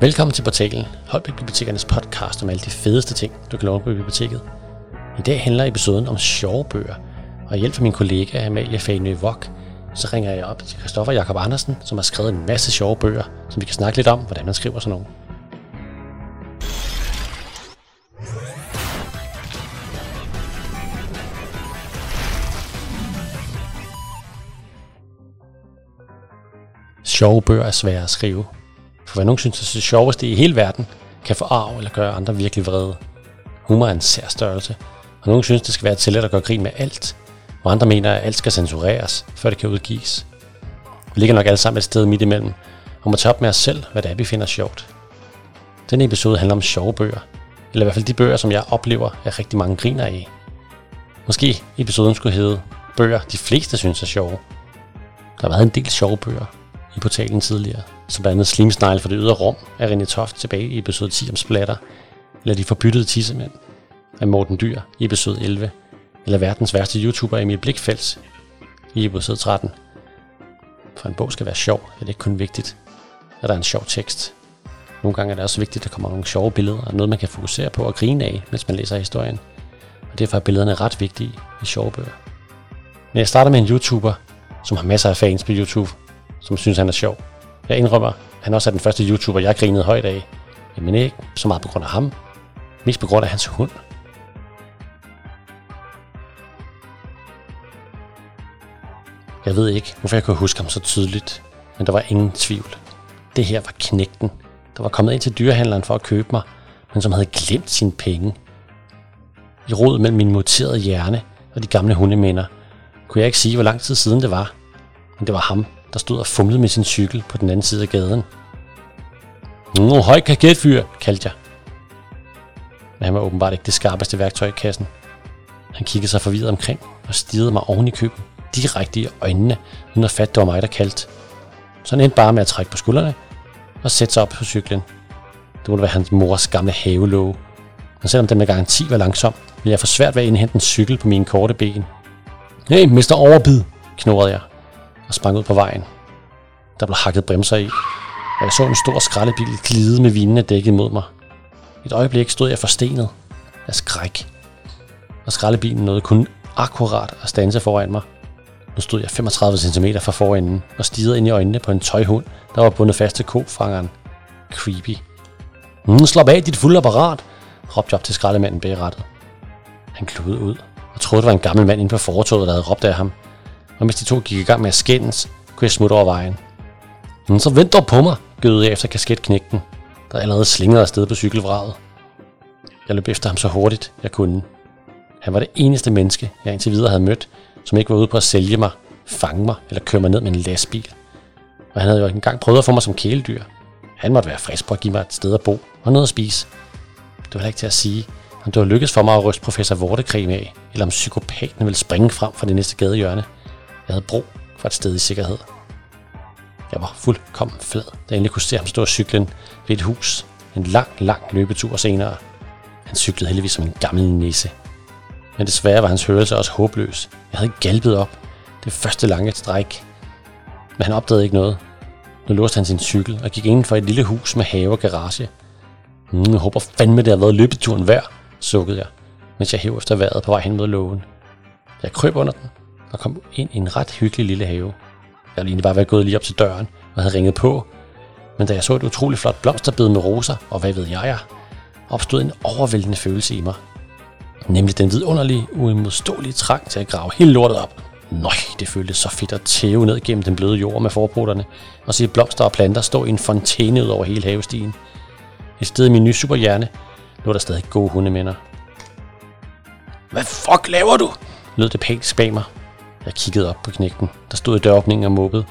Velkommen til portalen, Holbæk Bibliotekernes podcast om alle de fedeste ting, du kan låne på biblioteket. I dag handler episoden om sjove bøger, og hjælp fra min kollega Amalie Fanø Vok, så ringer jeg op til Christoffer Jakob Andersen, som har skrevet en masse sjove bøger, som vi kan snakke lidt om, hvordan man skriver sådan nogle. Sjove bøger er svære at skrive, for hvad nogen synes er det sjoveste i hele verden, kan forarve eller gøre andre virkelig vrede. Humor er en sær størrelse, og nogen synes, det skal være til at gøre grin med alt, og andre mener, at alt skal censureres, før det kan udgives. Vi ligger nok alle sammen et sted midt imellem, og må tage op med os selv, hvad det er, vi finder sjovt. Denne episode handler om sjove bøger, eller i hvert fald de bøger, som jeg oplever, at rigtig mange griner af. Måske episoden skulle hedde Bøger, de fleste synes er sjove. Der har været en del sjove bøger i portalen tidligere, som blandt andet Slimsnegle for det ydre rum af René Toft tilbage i episode 10 om splatter, eller De forbyttede tissemænd af Morten Dyr i episode 11, eller verdens værste YouTuber Emil Blikfeldt i episode 13. For en bog skal være sjov, er det ikke kun vigtigt, at der er en sjov tekst. Nogle gange er det også vigtigt, at der kommer nogle sjove billeder, og noget man kan fokusere på og grine af, mens man læser historien. Og derfor er billederne ret vigtige i sjove bøger. Men jeg starter med en YouTuber, som har masser af fans på YouTube, som synes han er sjov. Jeg indrømmer, han også er den første YouTuber, jeg grinede højt af. Men ikke så meget på grund af ham, mest på grund af hans hund. Jeg ved ikke, hvorfor jeg kunne huske ham så tydeligt, men der var ingen tvivl. Det her var knægten, der var kommet ind til dyrehandleren for at købe mig, men som havde glemt sine penge. I rod mellem min muterede hjerne og de gamle hundeminder, kunne jeg ikke sige, hvor lang tid siden det var, men det var ham, der stod og fumlede med sin cykel på den anden side af gaden. Nå, høj kaketfyr, kaldte jeg. Men han var åbenbart ikke det skarpeste værktøj i kassen. Han kiggede sig forvirret omkring og stirrede mig oven i køben, direkte i øjnene, uden at fatte, det var mig, der kaldte. Så han endte bare med at trække på skuldrene og sætte sig op på cyklen. Det måtte være hans mors gamle havelåge. Men selvom den med garanti var langsom, ville jeg få svært ved at indhente en cykel på mine korte ben. Hey, Mr. Overbid, knurrede jeg og sprang ud på vejen. Der blev hakket bremser i, og jeg så en stor skraldebil glide med vinene dækket mod mig. Et øjeblik stod jeg forstenet af skræk, og skraldebilen nåede kun akkurat at stanse foran mig. Nu stod jeg 35 cm fra forenden og stirrede ind i øjnene på en tøjhund, der var bundet fast til kofangeren. Creepy. Mm, slap af dit fulde apparat, råbte jeg op til skraldemanden bag rattet. Han kludede ud og troede, det var en gammel mand inde på fortoget, der havde råbt af ham og mens de to gik i gang med at skændes, kunne jeg smutte over vejen. Men så vent dog på mig, gød jeg efter kasketknægten, der allerede slingrede afsted på cykelvraget. Jeg løb efter ham så hurtigt, jeg kunne. Han var det eneste menneske, jeg indtil videre havde mødt, som ikke var ude på at sælge mig, fange mig eller køre mig ned med en lastbil. Og han havde jo engang prøvet at få mig som kæledyr. Han måtte være frisk på at give mig et sted at bo og noget at spise. Det var ikke til at sige, om det var lykkedes for mig at ryste professor Vortekrem af, eller om psykopaten ville springe frem fra det næste gadehjørne. Jeg havde brug for et sted i sikkerhed. Jeg var fuldkommen flad, da jeg endelig kunne se ham stå og cyklen ved et hus. En lang, lang løbetur senere. Han cyklede heldigvis som en gammel nisse. Men desværre var hans hørelse også håbløs. Jeg havde galpet op. Det første lange stræk. Men han opdagede ikke noget. Nu låste han sin cykel og gik indenfor et lille hus med have og garage. Hmm, jeg håber fandme, det har været løbeturen værd, sukkede jeg, mens jeg hæv efter vejret på vej hen mod lågen. Jeg krøb under den og kom ind i en ret hyggelig lille have. Jeg ville egentlig bare være gået lige op til døren og havde ringet på. Men da jeg så et utroligt flot blomsterbed med roser, og hvad ved jeg, opstod en overvældende følelse i mig. Nemlig den vidunderlige, uimodståelige trang til at grave hele lortet op. Nøj, det føltes så fedt at tæve ned gennem den bløde jord med forpoterne, og se blomster og planter stå i en fontæne ud over hele havestien. I stedet i min nye superhjerne lå der stadig gode hundeminder. Hvad fuck laver du? lød det pænt bag mig, jeg kiggede op på knægten, der stod i døråbningen og mobbede.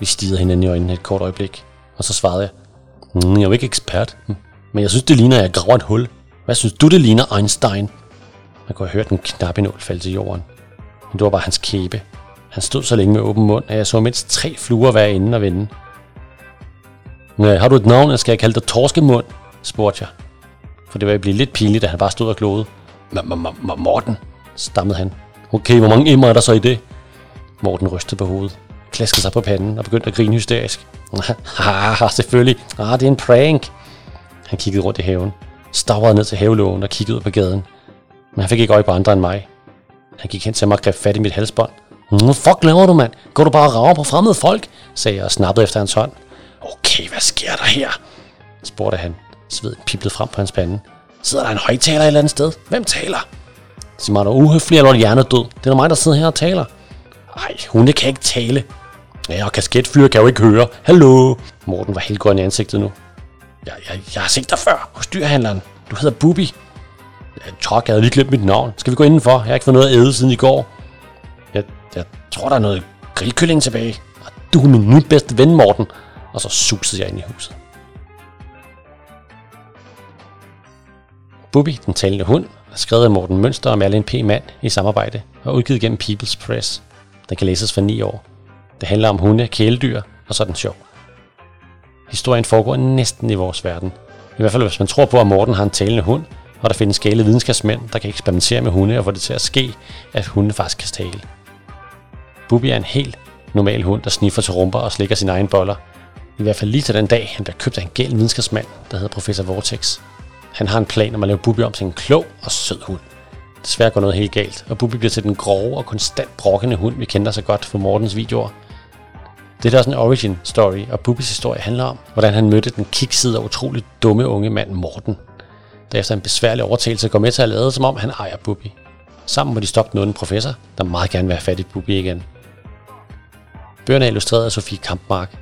Vi stirrede hinanden i øjnene et kort øjeblik, og så svarede jeg, mm, jeg er jo ikke ekspert, men jeg synes, det ligner, at jeg graver et hul. Hvad synes du, det ligner, Einstein? Man kunne have hørt en knappenål falde til jorden. Men det var bare hans kæbe. Han stod så længe med åben mund, at jeg så mindst tre fluer være inde og vende. Har du et navn, eller skal jeg kalde dig torskemund? spurgte jeg. For det var blive lidt pinligt, at han bare stod og glodede. Morten, stammede han Okay, hvor mange emmer er der så i det? Morten rystede på hovedet. klaskede sig på panden og begyndte at grine hysterisk. Haha, selvfølgelig. Ah, det er en prank. Han kiggede rundt i haven, stavrede ned til havelågen og kiggede ud på gaden. Men han fik ikke øje på andre end mig. Han gik hen til mig og greb fat i mit halsbånd. Hvad fuck laver du, mand? Går du bare og rager på fremmede folk? sagde jeg og snappede efter hans hånd. Okay, hvad sker der her? spurgte han. Sveden piblede frem på hans pande. Sidder der en højtaler et eller andet sted? Hvem taler? Sig mig, er du uhøflig eller hjernedød? Det er mig, der sidder her og taler. Ej, hun kan ikke tale. Ja, og kasketfyre kan jo ikke høre. Hallo? Morten var helt grøn i ansigtet nu. Jeg, jeg, jeg har set dig før hos dyrhandleren. Du hedder Bubi. Jeg tror, jeg havde lige glemt mit navn. Skal vi gå indenfor? Jeg har ikke fået noget at æde siden i går. Jeg, jeg tror, der er noget grillkylling tilbage. Og du er min nye bedste ven, Morten. Og så susede jeg ind i huset. Bubi, den talende hund, skrevet af Morten Mønster og Merlin P. Mand i samarbejde og udgivet gennem People's Press. Den kan læses for 9 år. Det handler om hunde, kæledyr og sådan sjov. Historien foregår næsten i vores verden. I hvert fald hvis man tror på, at Morten har en talende hund, og der findes gale videnskabsmænd, der kan eksperimentere med hunde og få det til at ske, at hunde faktisk kan tale. Bubi er en helt normal hund, der sniffer til rumper og slikker sin egen boller. I hvert fald lige til den dag, han bliver købt af en gal videnskabsmand, der hedder Professor Vortex. Han har en plan om at lave Bubi om til en klog og sød hund. Desværre går noget helt galt, og Bubi bliver til den grove og konstant brokkende hund, vi kender så godt fra Mortens videoer. Det er også en origin story, og Bubis historie handler om, hvordan han mødte den kiksede og utroligt dumme unge mand Morten, der efter en besværlig overtagelse går med til at lade som om han ejer Bubi. Sammen må de stoppe den professor, der meget gerne vil have fat i Bubi igen. Bøgerne er illustreret af Sofie Kampmark,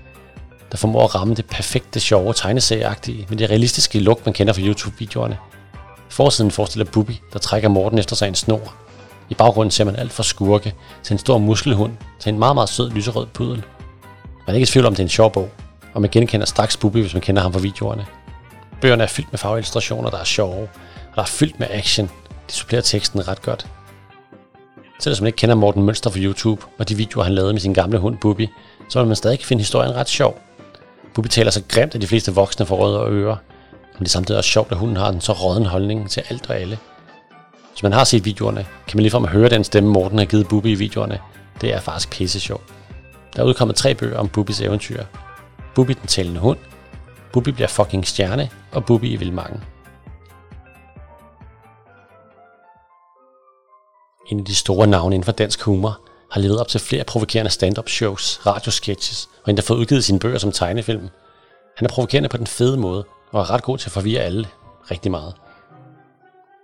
der formår at ramme det perfekte, sjove, tegneserieagtige med det realistiske look, man kender fra YouTube-videoerne. Forsiden forestiller Bubi, der trækker Morten efter sig en snor. I baggrunden ser man alt fra skurke til en stor muskelhund til en meget, meget sød lyserød pudel. Man er ikke i tvivl om, det er en sjov bog, og man genkender straks Bubi, hvis man kender ham fra videoerne. Bøgerne er fyldt med farveillustrationer, der er sjove, og der er fyldt med action. De supplerer teksten ret godt. Selv hvis man ikke kender Morten Mønster fra YouTube, og de videoer, han lavede med sin gamle hund Bubi, så vil man stadig finde historien ret sjov. Bubi taler så grimt, at de fleste voksne får røde og ører. Men det er samtidig også sjovt, at hunden har en så råden holdning til alt og alle. Hvis man har set videoerne, kan man ligefrem høre den stemme, Morten har givet Bubi i videoerne. Det er faktisk pisse sjovt. Der er udkommet tre bøger om Bubis eventyr. Bubi den talende hund, Bubi bliver fucking stjerne, og Bubi i Vildmarken. En af de store navne inden for dansk humor har levet op til flere provokerende stand-up shows, radiosketches og endda fået udgivet sine bøger som tegnefilm. Han er provokerende på den fede måde, og er ret god til at forvirre alle rigtig meget.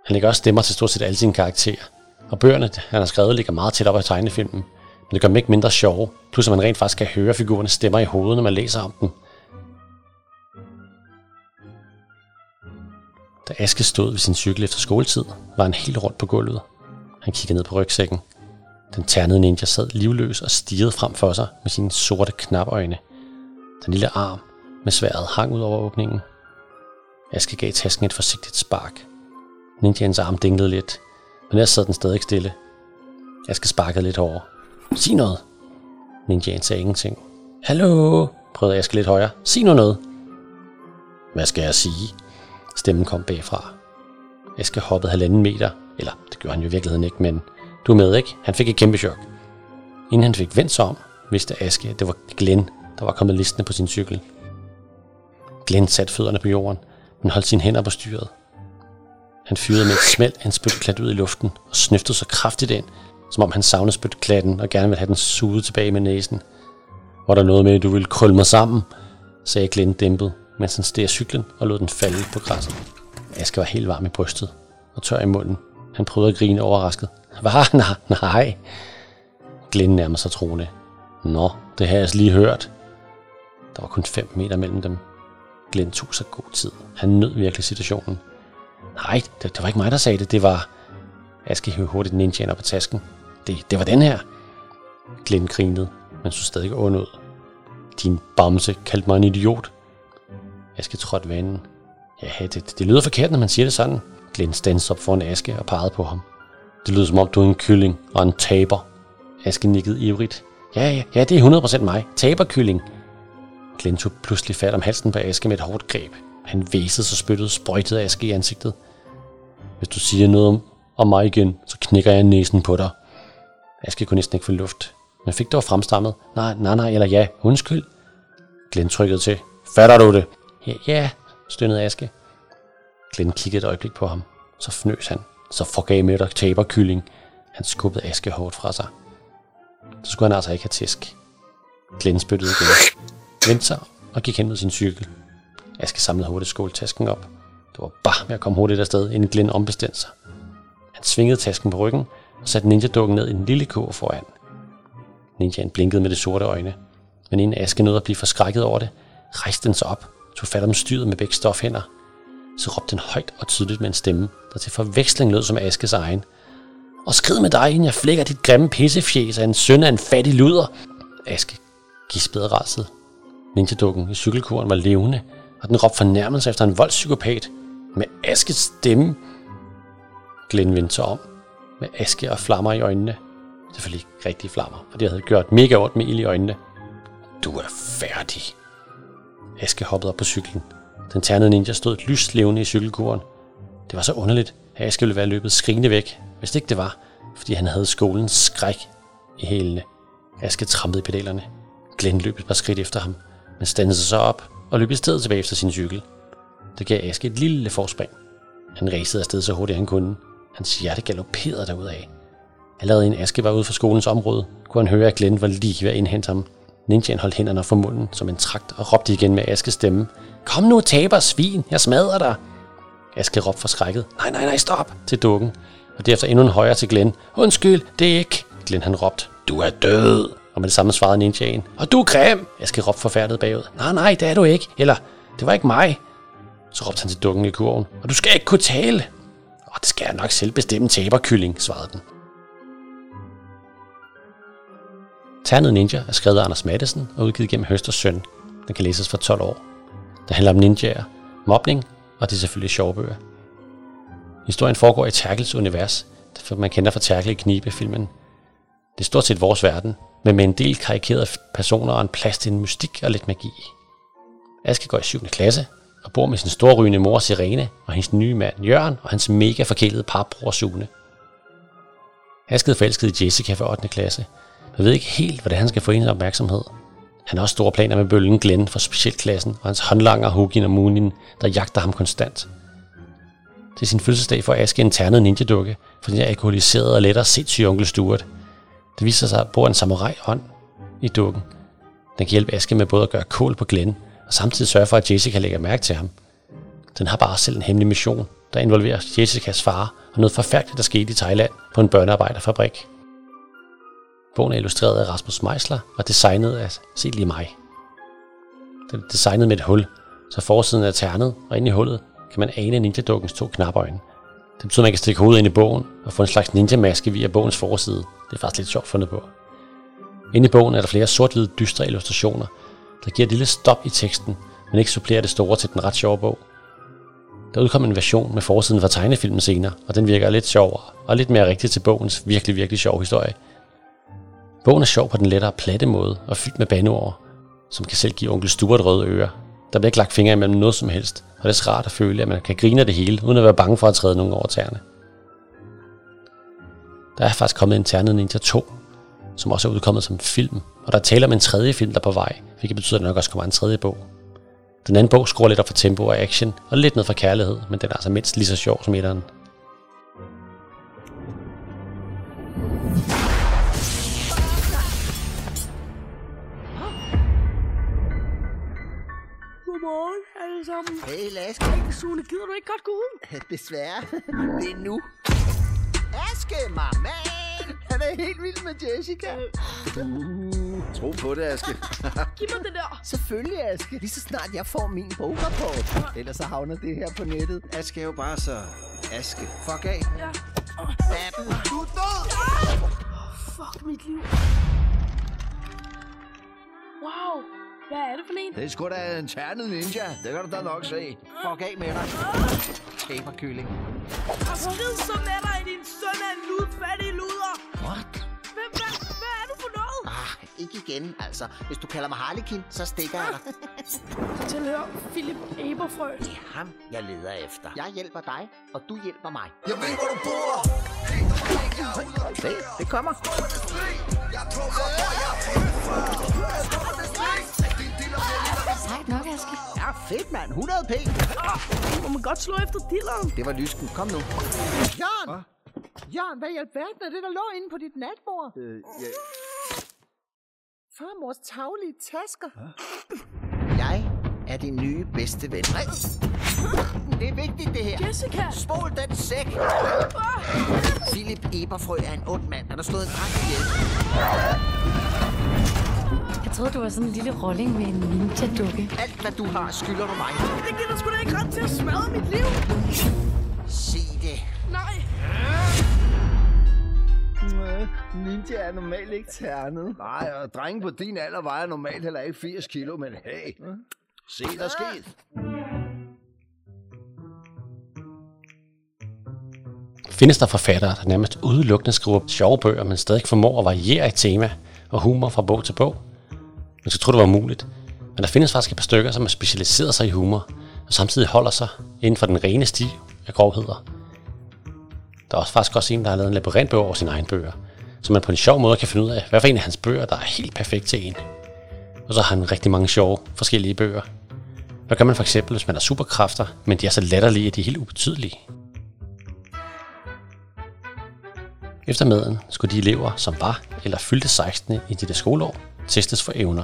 Han lægger også stemmer til stort set alle sine karakterer, og bøgerne, han har skrevet, ligger meget tæt op af tegnefilmen, men det gør dem ikke mindre sjove, plus at man rent faktisk kan høre figurernes stemmer i hovedet, når man læser om dem. Da Aske stod ved sin cykel efter skoletid, var han helt rundt på gulvet. Han kiggede ned på rygsækken. Den ternede ninja sad livløs og stirrede frem for sig med sine sorte knapøjne. Den lille arm med sværet hang ud over åbningen. Aske gav tasken et forsigtigt spark. Ninjans arm dinglede lidt, men ellers sad den stadig stille. Aske sparkede lidt hårdere. Sig noget. Ninjaen sagde ingenting. Hallo, prøvede Aske lidt højere. Sig nu noget. Hvad skal jeg sige? Stemmen kom bagfra. Aske hoppede halvanden meter, eller det gjorde han jo i virkeligheden ikke, men du er med, ikke? Han fik et kæmpe chok. Inden han fik vendt sig om, vidste Aske, at det var Glenn, der var kommet listende på sin cykel. Glenn satte fødderne på jorden, men holdt sine hænder på styret. Han fyrede med et smæld en spytklat ud i luften og snøftede så kraftigt ind, som om han savnede spytklatten og gerne ville have den suget tilbage med næsen. Var der noget med, at du ville krølle mig sammen, sagde Glenn dæmpet, mens han steg cyklen og lod den falde på græsset. Aske var helt varm i brystet og tør i munden. Han prøvede at grine overrasket. Hvad? Nej, nej. Glenn nærmede sig troende. Nå, det har jeg altså lige hørt. Der var kun 5 meter mellem dem. Glenn tog sig god tid. Han nød virkelig situationen. Nej, det, det var ikke mig, der sagde det. Det var... Aske hævde hurtigt ninjaen op på tasken. Det, det var den her. Glenn grinede, men så stadig ond ud. Din bamse kaldte mig en idiot. Aske trådte vandet. Ja, det, det lyder forkert, når man siger det sådan. Glenn stands op foran Aske og pegede på ham. Det lyder som om, du er en kylling og en taber. Aske nikkede ivrigt. Ja, ja, ja, det er 100% mig. Taberkylling. Glenn tog pludselig fat om halsen på Aske med et hårdt greb. Han væsede så spyttede sprøjtede Aske i ansigtet. Hvis du siger noget om, om mig igen, så knækker jeg næsen på dig. Aske kunne næsten ikke få luft. men fik dog fremstammet, nej, nej, nej, eller ja, undskyld. Glenn trykkede til. Fatter du det? Ja, ja, stønnede Aske. Glenn kiggede et øjeblik på ham. Så fnøs han. Så forgav med dig taber kylling. Han skubbede Aske hårdt fra sig. Så skulle han altså ikke have tisk. Glenn spyttede igen. Vendte sig og gik hen mod sin cykel. Aske samlede hurtigt skåltasken op. Det var bare med at komme hurtigt afsted, inden Glenn ombestemte sig. Han svingede tasken på ryggen og satte ninja-dukken ned i en lille kurv foran. Ninjaen blinkede med de sorte øjne, men inden Aske nåede at blive forskrækket over det, rejste den sig op, tog fat om styret med begge stofhænder. Så råbte den højt og tydeligt med en stemme, der til forveksling lød som Askes egen. Og skrid med dig, inden jeg flækker dit grimme pissefjes af en søn af en fattig luder. Aske gispede rædsel. Ninja-dukken i cykelkuren var levende, og den råbte fornærmelse efter en voldspsykopat. Med Askes stemme. Glenn vendte sig om, med aske og flammer i øjnene. Selvfølgelig ikke rigtige flammer, for det havde gjort mega ondt med ild i øjnene. Du er færdig. Aske hoppede op på cyklen. Den ternede ninja stod lyst levende i cykelkuren. Det var så underligt, at Aske ville være løbet skrigende væk, hvis ikke det var, fordi han havde skolens skræk i hælene. Aske trampede i pedalerne. Glenn løb et par skridt efter ham, men standede sig så op og løb i stedet tilbage efter sin cykel. Det gav Aske et lille forspring. Han racede afsted så hurtigt han kunne. Hans hjerte galopperede derudad. Allerede en Aske var ude for skolens område, kunne han høre, at Glenn var lige ved at indhente ham. Ninjaen holdt hænderne for munden som en trakt og råbte igen med Askes stemme. Kom nu, taber svin, jeg smadrer dig. Aske råbte forskrækket. Nej, nej, nej, stop, til dukken. Og derefter endnu en højere til Glenn. Undskyld, det er ikke. Glenn han råbte. Du er død. Og med det samme svarede ninjaen. Og du er grim. Aske råbte forfærdet bagud. Nej, nej, det er du ikke. Eller, det var ikke mig. Så råbte han til dukken i kurven. Og du skal ikke kunne tale. Og det skal jeg nok selv bestemme taberkylling, svarede den. Ternet Ninja er skrevet af Anders Mattesen og udgivet gennem Høsters Søn. Den kan læses for 12 år. Det handler om ninjaer, mobning, og det er selvfølgelig sjove bøger. Historien foregår i Terkels univers, for man kender fra Terkel i Knibe-filmen. Det er stort set vores verden, men med en del karikerede personer og en plads til en mystik og lidt magi. Aske går i 7. klasse og bor med sin storrygende mor Sirene og hendes nye mand Jørgen og hans mega forkælede parbror Sune. Aske er forelsket i Jessica fra 8. klasse, men ved ikke helt, hvordan han skal få ens opmærksomhed. Han har også store planer med bølgen Glenn fra specialklassen og hans håndlanger Hugin og Moonin, der jagter ham konstant. Til sin fødselsdag får Aske en ternet ninja-dukke, for den er alkoholiseret og lettere sindssyg onkel Stuart. Det viser sig, at bor en samurai-hånd i dukken. Den kan hjælpe Aske med både at gøre kål på Glenn, og samtidig sørge for, at Jessica lægger mærke til ham. Den har bare selv en hemmelig mission, der involverer Jessicas far og noget forfærdeligt, der skete i Thailand på en børnearbejderfabrik. Bogen er illustreret af Rasmus Meisler og designet af Se lige mig. Den er designet med et hul, så forsiden er ternet, og inde i hullet kan man ane ninja-dukkens to knapøjne. Det betyder, at man kan stikke hovedet ind i bogen og få en slags ninja-maske via bogens forside. Det er faktisk lidt sjovt fundet på. Inde i bogen er der flere sort-hvide dystre illustrationer, der giver et lille stop i teksten, men ikke supplerer det store til den ret sjove bog. Der udkom en version med forsiden fra tegnefilmen senere, og den virker lidt sjovere og lidt mere rigtig til bogens virkelig, virkelig sjove historie. Bogen er sjov på den lettere platte måde og fyldt med bandeord, som kan selv give onkel Stuart røde ører. Der bliver ikke lagt fingre imellem noget som helst, og det er rart at føle, at man kan grine af det hele, uden at være bange for at træde nogen over tæerne. Der er faktisk kommet en Ternet Ninja 2, som også er udkommet som film, og der taler om en tredje film, der er på vej, hvilket betyder, at der nok også kommer en tredje bog. Den anden bog skruer lidt op for tempo og action, og lidt ned for kærlighed, men den er altså mindst lige så sjov som etteren. Alle sammen. Hey Laske, Sune, gider du ikke godt gå ud? desværre. Det er nu. Aske, mamma! Han er helt vild med Jessica. Øh, Tro på det, Aske. giv mig det der. Selvfølgelig, Aske. Lige så snart jeg får min bograpport. Ellers så havner det her på nettet. Aske er jo bare så... Aske. Fuck af. Ja. Babben, du er død! Fuck mit liv. Wow. Hvad er det for en? Det er sgu da en ternet ninja. Det kan du da nok se. Fuck af med dig. Taberkylling. Og skid så med dig, din søn af en ludfattig luder. What? Hvem, hvad, hvad er du for noget? Ah, ikke igen, altså. Hvis du kalder mig Harlekin, så stikker jeg dig. Jeg tilhører Philip Eberfrø. Det er ham, jeg leder efter. Jeg hjælper dig, og du hjælper mig. Jeg ved, hvor du bor. Se, det kommer. Sejt nok, Aske. Ja, fedt, mand. 100 p. Må man godt slå efter dilleren? Det var lysken. Kom nu. Jørgen! Jørgen, hvad i alverden er det, der lå inde på dit natbord? Øh, ja. Farmors taglige tasker. Jeg er din nye bedste ven. Nej. Det er vigtigt, det her. Jessica! Spol den sæk. Philip Eberfrø er en ond mand. Han har slået en dreng ihjel. Troede, du var sådan en lille rolling med en ninja-dukke. Alt, hvad du har, skylder du mig. Det giver dig sgu da ikke ret til at smadre mit liv! Sig det. Nej! Ninja er normalt ikke ternet. Nej, og drenge på din alder vejer normalt heller ikke 80 kilo, men hey, se der sket. Findes der forfattere, der nærmest udelukkende skriver sjove bøger, men stadig formår at variere i tema og humor fra bog til bog? Man skulle tro, det var muligt. Men der findes faktisk et par stykker, som har specialiseret sig i humor, og samtidig holder sig inden for den rene sti af grovheder. Der er også faktisk også en, der har lavet en labyrintbog over sine egne bøger, så man på en sjov måde kan finde ud af, hvad for en af hans bøger, der er helt perfekt til en. Og så har han rigtig mange sjove forskellige bøger. Hvad gør man for eksempel, hvis man har superkræfter, men de er så latterlige, at de er helt ubetydelige? Efter maden skulle de elever, som var eller fyldte 16 i dette skoleår, testes for evner.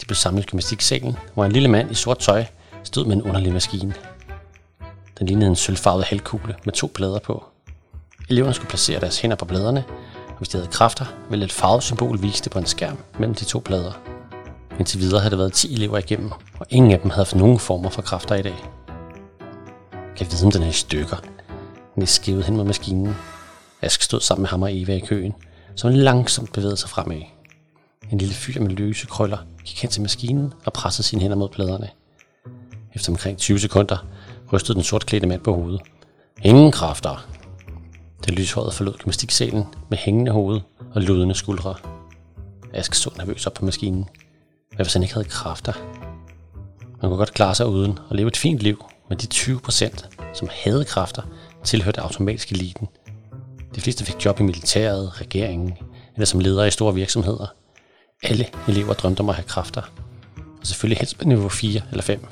De blev samlet i gymnastiksalen, hvor en lille mand i sort tøj stod med en underlig maskine. Den lignede en sølvfarvet halvkugle med to plader på. Eleverne skulle placere deres hænder på bladerne, og hvis de havde kræfter, ville et farvet symbol vise det på en skærm mellem de to plader. Indtil videre havde det været 10 elever igennem, og ingen af dem havde haft nogen former for kræfter i dag. Jeg vide, om den er i stykker. Nis skævede hen mod maskinen. Ask stod sammen med ham og Eva i køen, som langsomt bevægede sig fremad. En lille fyr med løse krøller gik hen til maskinen og pressede sine hænder mod pladerne. Efter omkring 20 sekunder rystede den sortklædte mand på hovedet. Ingen kræfter. Den lyshårede forlod gymnastiksalen med hængende hoved og ludende skuldre. Ask så nervøs op på maskinen. Hvad hvis han ikke havde kræfter? Man kunne godt klare sig uden og leve et fint liv, men de 20 procent, som havde kræfter, tilhørte automatisk eliten. De fleste fik job i militæret, regeringen eller som ledere i store virksomheder. Alle elever drømte om at have kræfter. Og selvfølgelig helst på niveau 4 eller 5.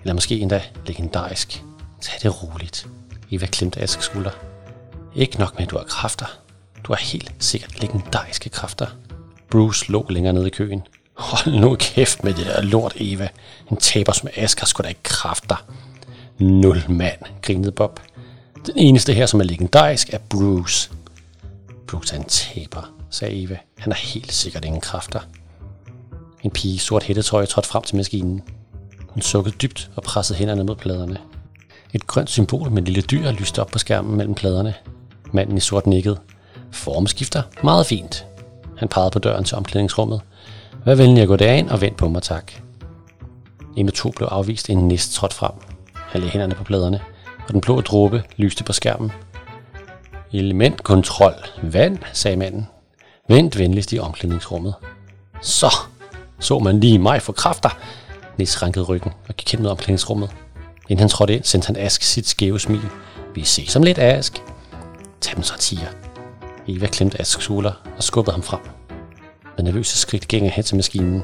Eller måske endda legendarisk. Tag det roligt. Eva klemte Asks skulder. Ikke nok med, at du har kræfter. Du har helt sikkert legendariske kræfter. Bruce lå længere nede i køen. Hold nu kæft med det der lort, Eva. En taber som Ask har sgu da ikke kræfter. Nul mand, grinede Bob. Den eneste her, som er legendarisk, er Bruce. Bruce er en taber, sagde Eva. Han har helt sikkert ingen kræfter. En pige i sort hættetøj trådte frem til maskinen. Hun sukkede dybt og pressede hænderne mod pladerne. Et grønt symbol med et lille dyr lyste op på skærmen mellem pladerne. Manden i sort nikkede. Formskifter. Meget fint. Han pegede på døren til omklædningsrummet. Vær venlig at gå derind og vent på mig, tak. En af to blev afvist, en næste trådte frem. Han lagde hænderne på pladerne, og den blå dråbe lyste på skærmen. Elementkontrol. Vand, sagde manden. Vent venligst i omklædningsrummet. Så så man lige mig for kræfter. Nis rankede ryggen og gik hen mod omklædningsrummet. Inden han trådte ind, sendte han Ask sit skæve smil. Vi ses om lidt, Ask. Tag dem så, tiger. Eva klemte Asks skulder og skubbede ham frem. Med nervøse skridt gik han hen til maskinen.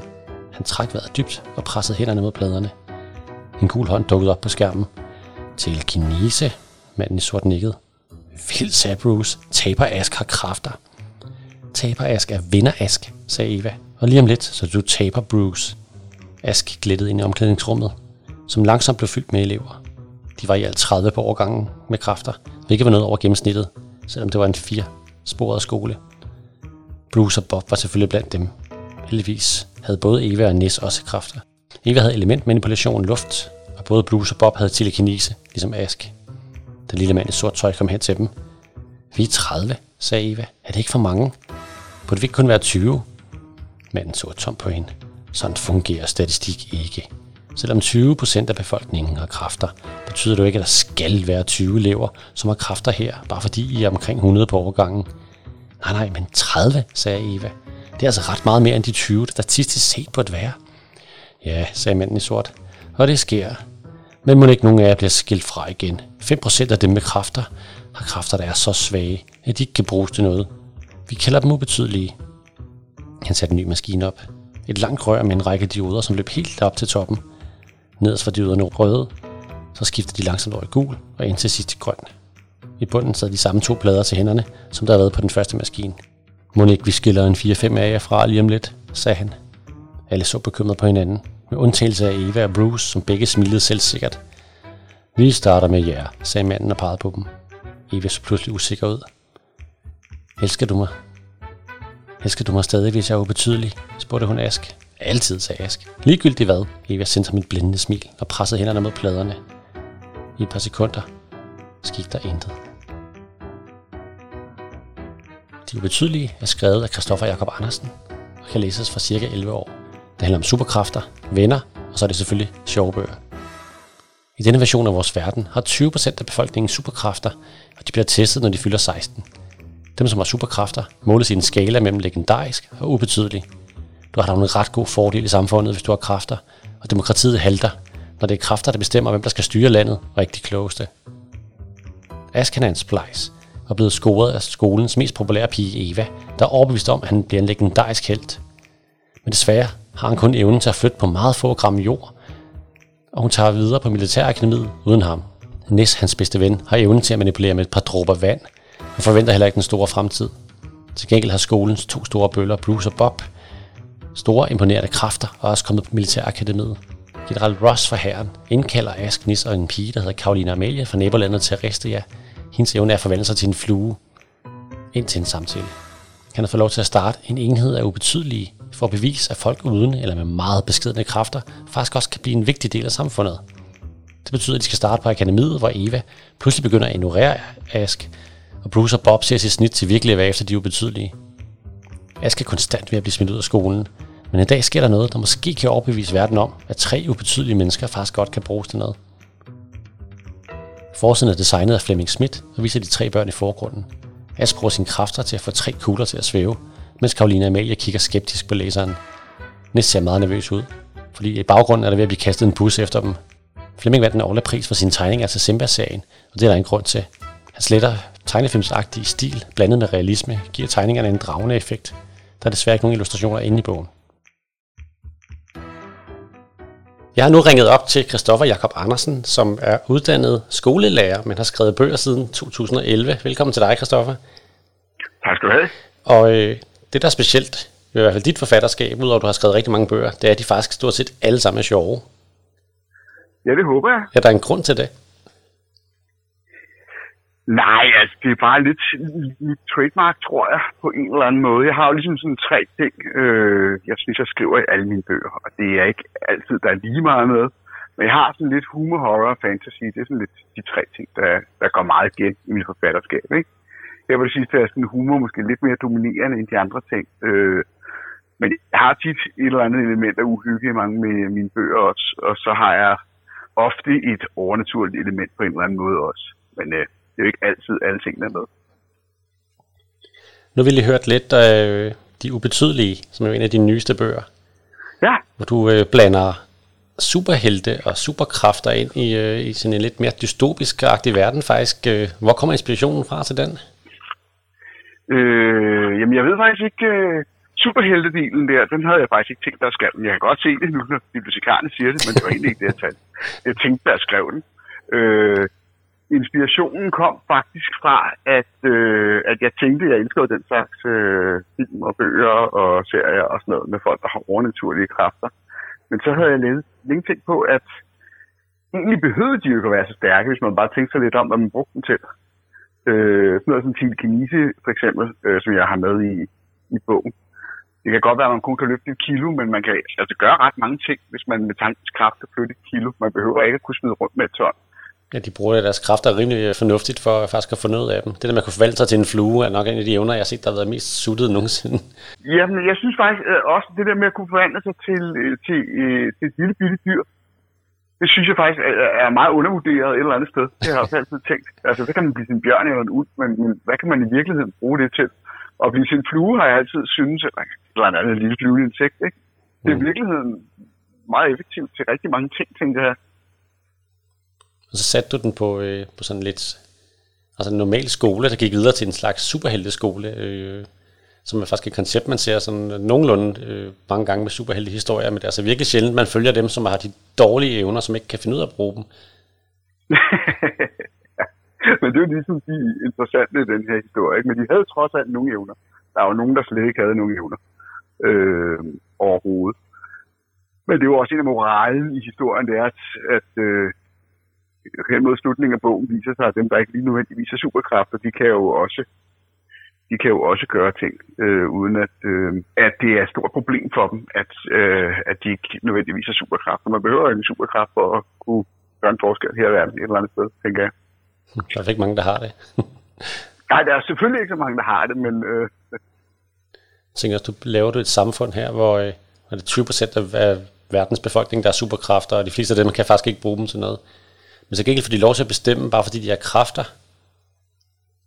Han trak vejret dybt og pressede hænderne mod pladerne. En gul hånd dukkede op på skærmen. Til kinese, manden i sort nikkede. Vildt, sagde Bruce. Taber Ask har kræfter. Taberask er vinder Ask, sagde Eva. Og lige om lidt, så du taber Bruce. Ask glittede ind i omklædningsrummet, som langsomt blev fyldt med elever. De var i alt 30 på årgangen med kræfter, hvilket var noget over gennemsnittet, selvom det var en fire-sporet skole. Bruce og Bob var selvfølgelig blandt dem. Heldigvis havde både Eva og Nis også kræfter. Eva havde elementmanipulation luft, og både Bruce og Bob havde telekinese, ligesom Ask. Den lille mand i sort tøj kom hen til dem. Vi er 30, sagde Eva. Er det ikke for mange? Burde vi ikke kun være 20? Manden så tom på hende. Sådan fungerer statistik ikke. Selvom 20% af befolkningen har kræfter, betyder det jo ikke, at der skal være 20 elever, som har kræfter her, bare fordi I er omkring 100 på overgangen. Nej, nej, men 30, sagde Eva. Det er altså ret meget mere end de 20, der statistisk set burde være. Ja, sagde manden i sort. Og det sker. Men må ikke nogen af jer bliver skilt fra igen. 5% af dem med kræfter har kræfter, der er så svage, at de ikke kan bruges til noget. Vi kalder dem ubetydelige. Han satte en ny maskine op. Et langt rør med en række dioder, som løb helt op til toppen. Nederst var dioderne røde, så skiftede de langsomt over i gul og ind til sidst til grøn. I bunden sad de samme to plader til hænderne, som der havde været på den første maskine. Må ikke vi skiller en 4-5 af jer fra lige om lidt, sagde han. Alle så bekymret på hinanden, med undtagelse af Eva og Bruce, som begge smilede selvsikkert. Vi starter med jer, sagde manden og pegede på dem. Eva så pludselig usikker ud. Elsker du mig? Elsker du mig stadig, hvis jeg er ubetydelig? spurgte hun Ask. Altid, sagde Ask. Ligegyldigt hvad, Eva sendte ham et blændende smil og pressede hænderne mod pladerne. I et par sekunder skete der intet. De ubetydelige er skrevet af Christoffer Jakob Andersen og kan læses fra cirka 11 år. Det handler om superkræfter, venner, og så er det selvfølgelig sjove bøger. I denne version af vores verden har 20% af befolkningen superkræfter, og de bliver testet, når de fylder 16. Dem, som har superkræfter, måles i en skala mellem legendarisk og ubetydelig. Du har da en ret god fordel i samfundet, hvis du har kræfter, og demokratiet halter, når det er kræfter, der bestemmer, hvem der skal styre landet, og ikke de klogeste. Askanans Splice var blevet scoret af skolens mest populære pige Eva, der er overbevist om, at han bliver en legendarisk held. Men desværre har han kun evnen til at flytte på meget få gram jord, og hun tager videre på militærakademiet uden ham. Nis, hans bedste ven, har evnen til at manipulere med et par dråber vand, og forventer heller ikke den store fremtid. Til gengæld har skolens to store bøller, Bruce og Bob, store imponerende kræfter og er også kommet på militærakademiet. General Ross fra herren indkalder Ask, Nis og en pige, der hedder Karoline Amalie fra nabolandet til Arestia. Hendes evne er at forvandle sig til en flue ind til en samtale. Han har fået lov til at starte en enhed af ubetydelige for at bevise, at folk uden eller med meget beskedende kræfter faktisk også kan blive en vigtig del af samfundet. Det betyder, at de skal starte på akademiet, hvor Eva pludselig begynder at ignorere Ask, og Bruce og Bob ser sit snit til virkelig at være efter de ubetydelige. Ask er konstant ved at blive smidt ud af skolen, men en dag sker der noget, der måske kan overbevise verden om, at tre ubetydelige mennesker faktisk godt kan bruges til noget. Forsiden er designet af Flemming Schmidt og viser de tre børn i forgrunden. Ask bruger sine kræfter til at få tre kugler til at svæve, mens Karoline Amalie kigger skeptisk på læseren. Næst ser meget nervøs ud, fordi i baggrunden er der ved at blive kastet en bus efter dem. Flemming vandt en årlig pris for sin tegninger til Simba-serien, og det er der en grund til. Han sletter tegnefilmsagtige stil, blandet med realisme, giver tegningerne en dragende effekt. Der er desværre ikke nogen illustrationer inde i bogen. Jeg har nu ringet op til Christoffer Jakob Andersen, som er uddannet skolelærer, men har skrevet bøger siden 2011. Velkommen til dig, Christoffer. Tak skal du have. Og øh, det, der er specielt, i hvert fald dit forfatterskab, udover at du har skrevet rigtig mange bøger, det er, at de faktisk stort set alle sammen er sjove. Ja, det håber jeg. Ja, der er en grund til det. Nej, altså det er bare lidt mit trademark, tror jeg, på en eller anden måde. Jeg har jo ligesom sådan tre ting, øh, jeg synes, jeg skriver i alle mine bøger, og det er ikke altid, der er lige meget med. Men jeg har sådan lidt humor, horror og fantasy. Det er sådan lidt de tre ting, der, der går meget igen i mit forfatterskab, ikke? Jeg vil sige, at sådan humor måske lidt mere dominerende end de andre ting. Øh, men jeg har tit et eller andet element af uhygge i mange af mine bøger også, og så har jeg ofte et overnaturligt element på en eller anden måde også. Men øh, det er jo ikke altid alle tingene med. Nu vil I hørt lidt af øh, De Ubetydelige, som er en af dine nyeste bøger. Ja. Hvor du øh, blander superhelte og superkræfter ind i, øh, i sådan en lidt mere dystopisk-agtig verden faktisk. Øh, hvor kommer inspirationen fra til den? Øh, jamen, jeg ved faktisk ikke... Øh, superheltedelen der, den havde jeg faktisk ikke tænkt, at skrive den. Jeg kan godt se det nu, når bibliotekarerne siger det, men det var egentlig ikke det, jeg tænkte. Jeg tænkte, at skrive den. Øh, inspirationen kom faktisk fra, at, øh, at jeg tænkte, at jeg elskede den slags øh, film og bøger og serier og sådan noget med folk, der har overnaturlige kræfter. Men så havde jeg længe, længe tænkt på, at egentlig behøvede de jo ikke at være så stærke, hvis man bare tænkte sig lidt om, hvad man brugte dem til. Øh, sådan noget som telekinese, for eksempel, øh, som jeg har med i, i bogen. Det kan godt være, at man kun kan løfte et kilo, men man kan altså gøre ret mange ting, hvis man med tankens kraft kan flytte et kilo. Man behøver ikke at kunne smide rundt med et ton. Ja, de bruger deres kræfter rimelig fornuftigt for at faktisk at få noget af dem. Det der med at kunne forvalte sig til en flue, er nok en af de evner, jeg har set, der har været mest suttet nogensinde. Jamen, jeg synes faktisk øh, også, det der med at kunne forvandle sig til, øh, til, øh, til et lille bitte dyr, det synes jeg faktisk er meget undervurderet et eller andet sted. Det har jeg også altid tænkt. Altså, så kan man blive sin bjørn eller en ulv, men, men hvad kan man i virkeligheden bruge det til? Og blive sin flue har jeg altid synes, eller blandt andet lille flyvende insekt, ikke? Det er i virkeligheden meget effektivt til rigtig mange ting, tænker jeg. Og så satte du den på, øh, på sådan lidt altså en normal skole, der gik videre til en slags superhelteskole. Øh, som er faktisk et koncept, man ser sådan nogenlunde øh, mange gange med superheltehistorier, men det er altså virkelig sjældent, man følger dem, som har de dårlige evner, som ikke kan finde ud af at bruge dem. men det er jo ligesom de interessante i den her historie. Ikke? Men de havde trods alt nogle evner. Der er jo nogen, der slet ikke havde nogen evner øh, overhovedet. Men det er jo også en af moralen i historien, det er, at, at øh, hen mod slutningen af bogen viser sig, at dem, der ikke lige nødvendigvis har superkræfter, de kan jo også de kan jo også gøre ting, øh, uden at, øh, at det er et stort problem for dem, at, øh, at de ikke nødvendigvis har superkræfter. Man behøver en superkraft for at kunne gøre en forskel her i verden et eller andet sted, tænker jeg. Der er ikke mange, der har det. Nej, der er selvfølgelig ikke så mange, der har det, men... Øh, jeg tænker, du laver du et samfund her, hvor øh, er det 20 procent af verdens befolkning, der har superkræfter, og de fleste af dem kan faktisk ikke bruge dem til noget. Men så gengæld får de lov til at bestemme, bare fordi de har kræfter.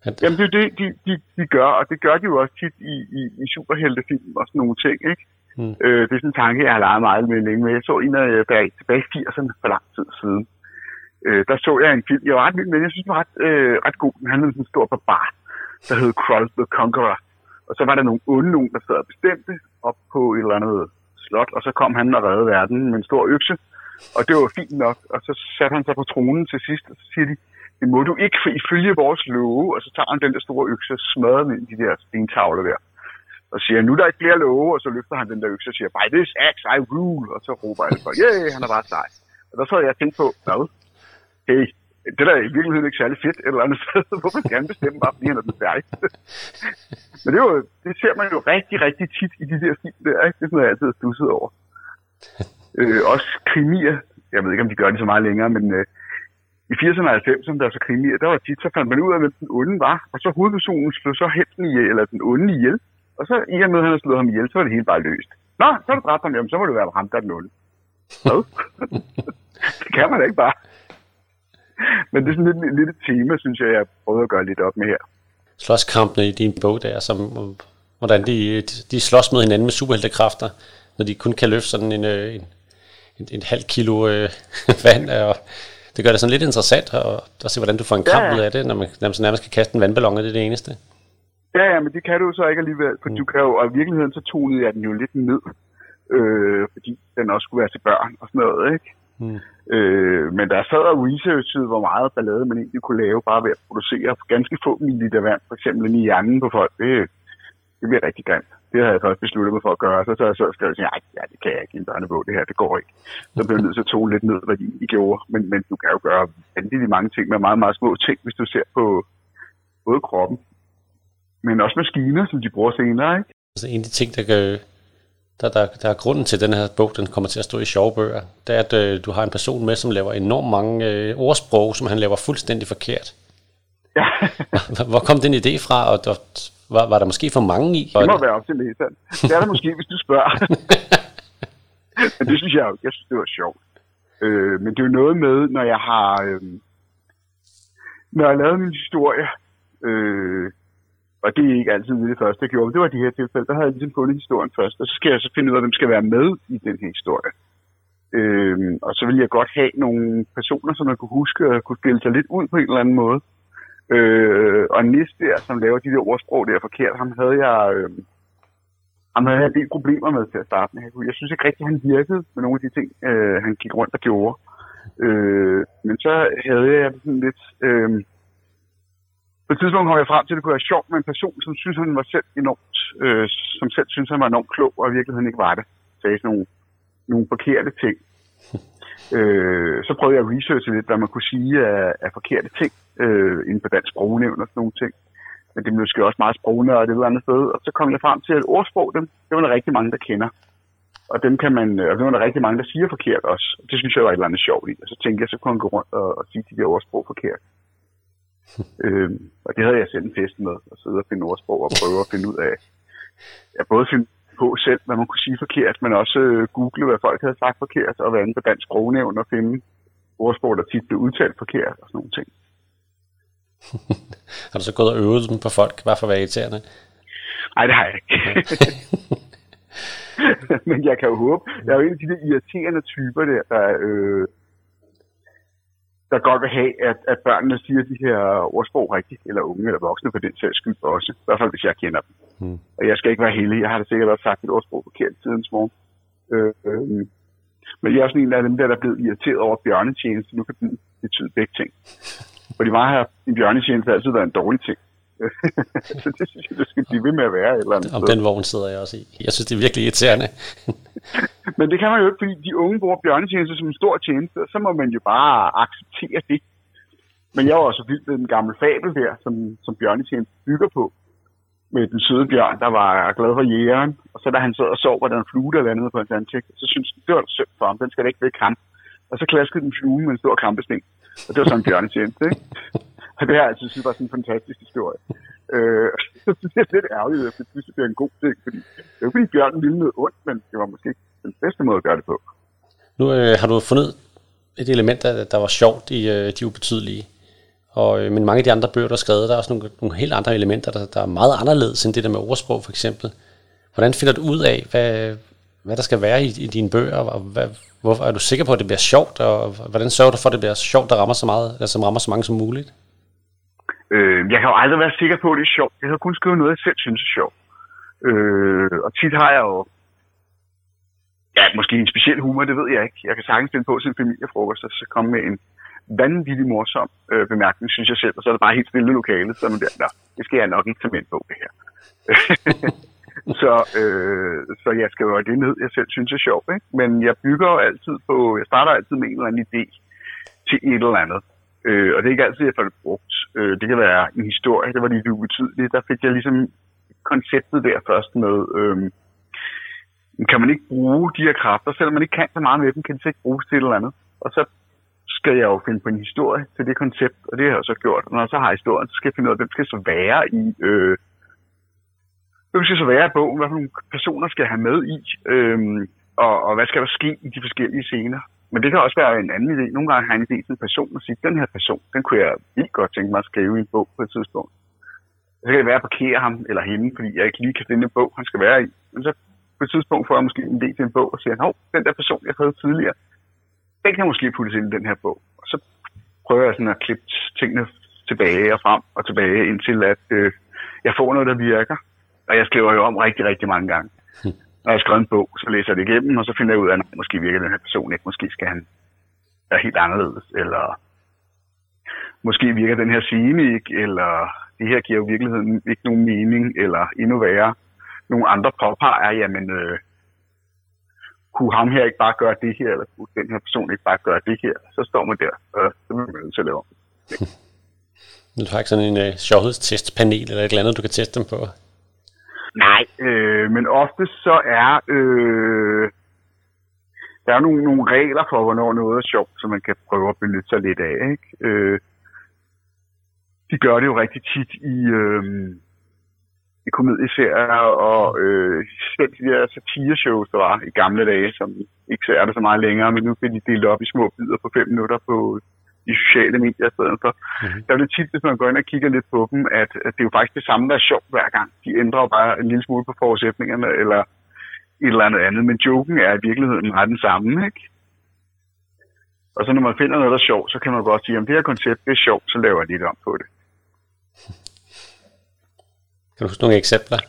At... Jamen det er det, de, de, de gør, og det gør de jo også tit i, i, i superheltefilm og sådan nogle ting, ikke? Mm. Øh, det er sådan en tanke, jeg har leget meget med længe, men jeg så en af tilbage, tilbage i 80'erne for lang tid siden. Øh, der så jeg en film, jeg var ret vild med, jeg synes, den var ret, øh, ret god. Den handlede om sådan en stor barbar, der hed Krull the Conqueror. Og så var der nogle onde nogen, der sad og bestemte op på et eller andet slot, og så kom han og redde verden med en stor økse. Og det var fint nok, og så satte han sig på tronen til sidst, og så siger de, det må du ikke for ifølge vores love, og så tager han den der store økse og smadrer den ind i de der stentavler der. Og siger, nu er der ikke flere love, og så løfter han den der økse og siger, by this axe I rule, og så råber alle for, yeah, han er bare sej. Og der så jeg og tænkte på, hvad? Hey, det der er i virkeligheden ikke særlig fedt et eller andet sted. Hvorfor skal han bestemme bare, fordi han er den færdig? Men det, er jo, det ser man jo rigtig, rigtig tit i de der film der, ikke? Det er sådan noget, jeg altid har stusset over øh, også krimier. Jeg ved ikke, om de gør det så meget længere, men øh, i 80'erne og 90'erne, der var så krimier, der var tit, så fandt man ud af, hvem den onde var. Og så hovedpersonen slog så helten ihjel, eller den onde ihjel. Og så i og med, at han havde slået ham ihjel, så var det hele bare løst. Nå, så er du dræbt ham, jamen, så må det være ham, der er den onde. Hvad? det kan man da ikke bare. Men det er sådan lidt, lidt et tema, synes jeg, jeg prøver at gøre lidt op med her. Slåskampene i din bog der, som, hvordan de, de slås med hinanden med superheltekræfter, når de kun kan løfte sådan en, øh, en, en, en halv kilo øh, vand, og det gør det sådan lidt interessant at, at se, hvordan du får en kamp ja. ud af det, når man, når man nærmest kan kaste en vandballon, er det det eneste? Ja, ja, men det kan du så ikke alligevel, for mm. du kan jo, og i virkeligheden så tonede jeg den jo lidt ned, øh, fordi den også skulle være til børn og sådan noget, ikke? Mm. Øh, men der sad og researchet, hvor meget ballade man egentlig kunne lave, bare ved at producere ganske få milliliter vand, for eksempel i hjernen på folk. Det, det bliver rigtig grimt. Det havde jeg først besluttet mig for at gøre. Så så jeg så skrevet sagde, ja, det kan jeg ikke i en børnebog, det her, det går ikke. Så blev jeg nødt til at tone lidt ned, hvad de, de gjorde. Men, men du kan jo gøre vanvittigt mange ting med meget, meget små ting, hvis du ser på både kroppen, men også maskiner, som de bruger senere, ikke? Altså en af de ting, der, gør, der, der, der er grunden til, at den her bog den kommer til at stå i sjove bøger, det er, at øh, du har en person med, som laver enormt mange øh, ordsprog, som han laver fuldstændig forkert. Ja. hvor, kom den idé fra, og var, var der måske for mange i? Det må være op til læseren. Det er der måske, hvis du spørger. men det synes jeg jo, jeg synes, det var sjovt. Øh, men det er jo noget med, når jeg har, øh, når jeg lavet min historie, øh, og det er ikke altid det første, jeg gjorde, men det var de her tilfælde, der havde jeg ligesom fundet historien først, og så skal jeg så finde ud af, hvem skal være med i den her historie. Øh, og så vil jeg godt have nogle personer, som jeg kunne huske og kunne stille sig lidt ud på en eller anden måde. Øh, og Nis der, som laver de der ordsprog der forkert, ham havde jeg... Øh, ham havde jeg en del problemer med til at starte med. Jeg synes ikke rigtig, han virkede med nogle af de ting, øh, han gik rundt og gjorde. Øh, men så havde jeg sådan lidt... Øh, på et tidspunkt kom jeg frem til, at det kunne være sjovt med en person, som synes, han var selv enormt, øh, som selv synes, han var enormt klog, og i virkeligheden ikke var det. Sagde sådan nogle, nogle forkerte ting. Øh, så prøvede jeg at researche lidt, hvad man kunne sige af, af forkerte ting øh, inden for dansk sprognævn og sådan nogle ting. Men det er måske også meget sprognært et eller andet sted. Og så kom jeg frem til, at ordsprog, dem, det var der rigtig mange, der kender. Og dem kan man, og det var der rigtig mange, der siger forkert også. Det synes jeg var et eller andet sjovt i. Og så tænkte jeg, så kunne han gå rundt og, og sige de der ordsprog forkert. øh, og det havde jeg selv en fest med, at sidde og finde ordsprog og prøve at finde ud af. Jeg både finde på selv, hvad man kunne sige forkert, men også øh, google, hvad folk havde sagt forkert, og være inde på dansk sprognævn og finde ordsprog, der tit blev udtalt forkert og sådan nogle ting. har du så gået og øvet dem på folk, bare for at være irriterende? Nej, det har jeg ikke. men jeg kan jo håbe, jeg er jo en af de der irriterende typer der, der øh, der godt vil have, at, at børnene siger de her ordsprog rigtigt, eller unge eller voksne for den sags skyld også. I hvert fald, hvis jeg kender dem. Mm. Og jeg skal ikke være heldig. Jeg har da sikkert også sagt et ordsprog forkert siden morgen. Øh, øh, men jeg er sådan en af dem der, der er blevet irriteret over bjørnetjeneste. Nu kan den betyde begge ting. Fordi mig har en bjørnetjeneste altid været en dårlig ting. så det synes jeg, det skal blive ved med at være. Et eller andet Om den vogn sidder jeg også i. Jeg synes, det er virkelig irriterende. Men det kan man jo ikke, fordi de unge bruger bjørnetjeneste som en stor tjeneste, og så må man jo bare acceptere det. Men jeg var også vildt med den gamle fabel der, som, som bjørnetjeneste bygger på. Med den søde bjørn, der var glad for jægeren. Og så da han sad og sov, var der en flue, der landede på hans ansigt. Så synes den, det var synd for ham, den skal da ikke væk ham. Og så klaskede den flue med en stor kampesten. Og det var sådan en bjørnetjeneste, ikke? Og det her, jeg synes var sådan en fantastisk historie. Øh, så det er lidt ærgerligt, at det synes, det en god ting, fordi det er jo fordi bjørnen ville noget ondt, men det var måske ikke den bedste måde at gøre det på. Nu øh, har du fundet et element, der, der var sjovt i øh, De Ubetydelige. Og, øh, men mange af de andre bøger, der er skrevet, der er også nogle, nogle helt andre elementer, der, der er meget anderledes end det der med ordsprog for eksempel. Hvordan finder du ud af, hvad, hvad der skal være i, i dine bøger, og hvad, hvorfor er du sikker på, at det bliver sjovt, og hvordan sørger du for, at det bliver sjovt, der rammer så, meget, eller som rammer så mange som muligt? Øh, jeg kan jo aldrig være sikker på, at det er sjovt. Jeg har kun skrevet noget, jeg selv synes er sjovt. Øh, og tit har jeg jo ja, måske en speciel humor, det ved jeg ikke. Jeg kan sagtens finde på til en familiefrokost, og så komme med en vanvittig morsom øh, bemærkning, synes jeg selv, og så er det bare helt stille lokale, så er der, Nå, det skal jeg nok ikke tage med på, det her. så, øh, så jeg skal jo det ned, jeg selv synes er sjovt, ikke? men jeg bygger jo altid på, jeg starter altid med en eller anden idé til et eller andet. Øh, og det er ikke altid, jeg får det brugt. Øh, det kan være en historie, det var lidt ubetydeligt. Der fik jeg ligesom konceptet der først med, øh, kan man ikke bruge de her kræfter, selvom man ikke kan så meget med dem, kan de så ikke bruges til et eller andet. Og så skal jeg jo finde på en historie til det koncept, og det har jeg så gjort. Og når jeg så har historien, så skal jeg finde ud af, hvem skal så være i, øh, hvem skal så være i bogen, hvad for nogle personer skal have med i, øhm, og, og hvad skal der ske i de forskellige scener. Men det kan også være en anden idé. Nogle gange har jeg en idé til en person og sige, den her person, den kunne jeg vildt godt tænke mig at skrive i en bog på et tidspunkt. Så kan det være at parkere ham eller hende, fordi jeg ikke lige kan finde en bog, han skal være i. Men så på et tidspunkt får jeg måske en idé til en bog og siger, hov, den der person, jeg havde tidligere, den kan måske puttes ind i den her bog. Og så prøver jeg sådan at klippe tingene tilbage og frem og tilbage, indtil at øh, jeg får noget, der virker. Og jeg skriver jo om rigtig, rigtig mange gange. Når jeg skriver en bog, så læser jeg det igennem, og så finder jeg ud af, at måske virker den her person ikke. Måske skal han være helt anderledes, eller måske virker den her scene ikke, eller det her giver jo virkeligheden ikke nogen mening, eller endnu værre, nogle andre påpeger, jamen, øh, kunne ham her ikke bare gøre det her, eller kunne den her person ikke bare gøre det her, så står man der, og så vil man nødt til at lave om. Du har ikke sådan en øh, sjovhedstestpanel eller et eller andet, du kan teste dem på? Nej, øh, men ofte så er øh, der er nogle, nogle regler for, hvornår noget er sjovt, så man kan prøve at benytte sig lidt af. Ikke? Øh, de gør det jo rigtig tit i, øh, i komedieserier og øh, selv de der satireshows, der var i gamle dage, som ikke så er det så meget længere, men nu bliver de delt op i små bidder på fem minutter på de sociale medier i stedet for. Mm-hmm. Der er det tit, hvis man går ind og kigger lidt på dem, at, at det er jo faktisk det samme, der er sjovt hver gang. De ændrer jo bare en lille smule på forudsætningerne, eller et eller andet andet. Men joken er i virkeligheden meget den samme, ikke? Og så når man finder noget, der er sjovt, så kan man godt sige, at det her koncept det er sjovt, så laver jeg lidt om på det. Kan du huske nogle eksempler?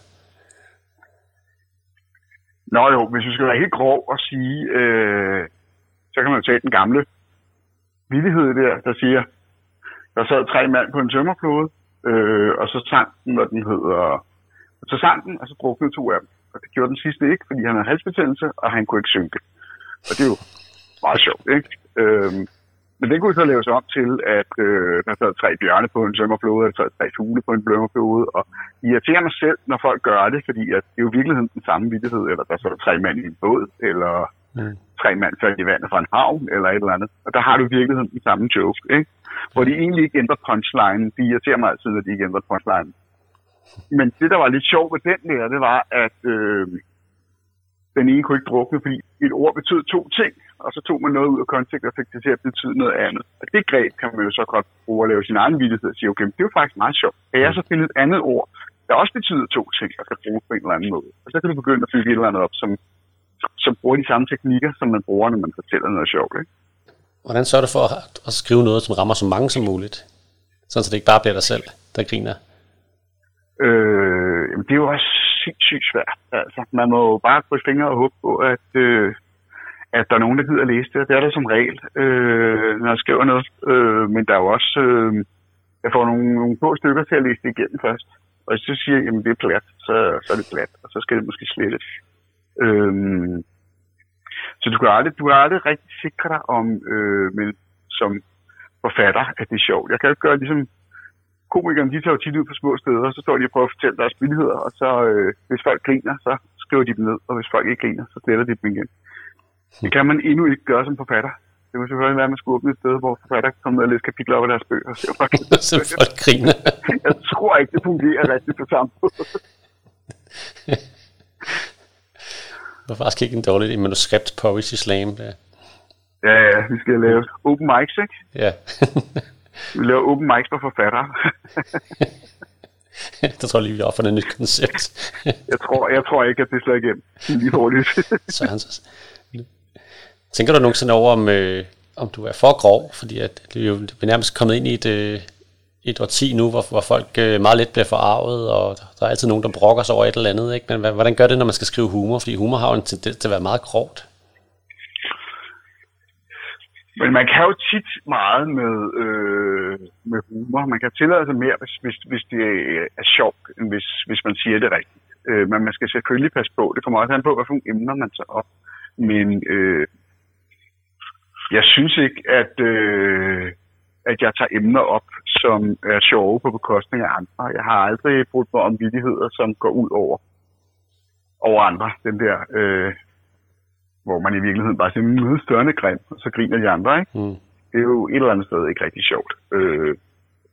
Nå jo, hvis vi skal være helt grov og sige, øh, så kan man jo tage den gamle villighed der, der siger, der sad tre mand på en tømmerflåde, øh, og så sang den, og den hedder, og så sang den, og så druknede to af dem. Og det gjorde den sidste ikke, fordi han havde halsbetændelse, og han kunne ikke synke. Og det er jo meget sjovt, ikke? Øh, men det kunne så laves op til, at øh, der sad tre bjørne på en tømmerflåde, og der sad tre fugle på en tømmerflåde, og irriterer mig selv, når folk gør det, fordi at det er jo i virkeligheden den samme vittighed, eller der sad tre mænd i en båd, eller mm. tre mand faldt i vandet fra en havn, eller et eller andet. Og der har du i virkeligheden den samme joke, ikke? Hvor de egentlig ikke ændrer punchline. De irriterer mig altid, at de ikke ændrer punchline. Men det, der var lidt sjovt ved den der, det var, at øh, den ene kunne ikke drukne, fordi et ord betød to ting, og så tog man noget ud af kontekst og fik det til at betyde noget andet. Og det greb kan man jo så godt bruge at lave sin egen vittighed og sige, okay, det er jo faktisk meget sjovt. Kan jeg så finde et andet ord, der også betyder to ting, og kan bruge på en eller anden måde? Og så kan du begynde at bygge et eller andet op, som, som bruger de samme teknikker, som man bruger, når man fortæller noget sjovt. Ikke? hvordan sørger du for at, at skrive noget, som rammer så mange som muligt? Sådan, så det ikke bare bliver dig selv, der griner. Øh, jamen, det er jo også sindssygt svært. Altså, man må jo bare krydse fingre og håbe på, at, øh, at der er nogen, der gider at læse det. Det er der som regel, øh, når jeg skriver noget. Øh, men der er jo også... Øh, jeg får nogle, nogle få stykker til at læse det igennem først. Og hvis så siger at det er plat, så, så er det plat, og så skal det måske slettes. Øh, så du kan aldrig, du kan aldrig rigtig sikre dig om, øh, med, som forfatter, at det er sjovt. Jeg kan jo ikke gøre ligesom komikerne, de tager jo tit ud på små steder, og så står de og prøver at fortælle deres billigheder, og så øh, hvis folk griner, så skriver de dem ned, og hvis folk ikke griner, så sletter de dem igen. Det kan man endnu ikke gøre som forfatter. Det må selvfølgelig være, at man skulle åbne et sted, hvor forfatter kan komme ned og læse kapitler op af deres bøger. Og se, folk så folk griner. Jeg tror ikke, det fungerer rigtigt på samme måde. Det var faktisk ikke en dårlig manuskript Poetry Slam. Der. Ja, ja, vi skal lave open mics, ikke? Ja. Vi laver open mics for forfattere. der tror jeg lige, vi har opfundet et nyt koncept. jeg, tror, jeg tror ikke, at det slår igennem lige hurtigt. så han så... Tænker du nogensinde over, om, øh, om du er for grov? Fordi at det er jo er nærmest kommet ind i et, øh, et årti nu, hvor, hvor folk øh, meget let bliver forarvet, og der er altid nogen, der brokker sig over et eller andet. Ikke? Men hvordan gør det, når man skal skrive humor? Fordi humor har jo en tendens til at være meget grovt. Men man kan jo tit meget med, øh, med humor. Man kan tillade sig mere, hvis, hvis, hvis det øh, er sjovt, end hvis, hvis man siger det rigtigt. Øh, men man skal selvfølgelig passe på. Det kommer også an på, hvilke emner man tager op. Men øh, jeg synes ikke, at, øh, at jeg tager emner op, som er sjove på bekostning af andre. Jeg har aldrig brugt mig om vidigheder, som går ud over, over andre. Den der... Øh, hvor man i virkeligheden bare siger, møde større grim, og så griner de andre, ikke? Mm. Det er jo et eller andet sted ikke rigtig sjovt. Øh,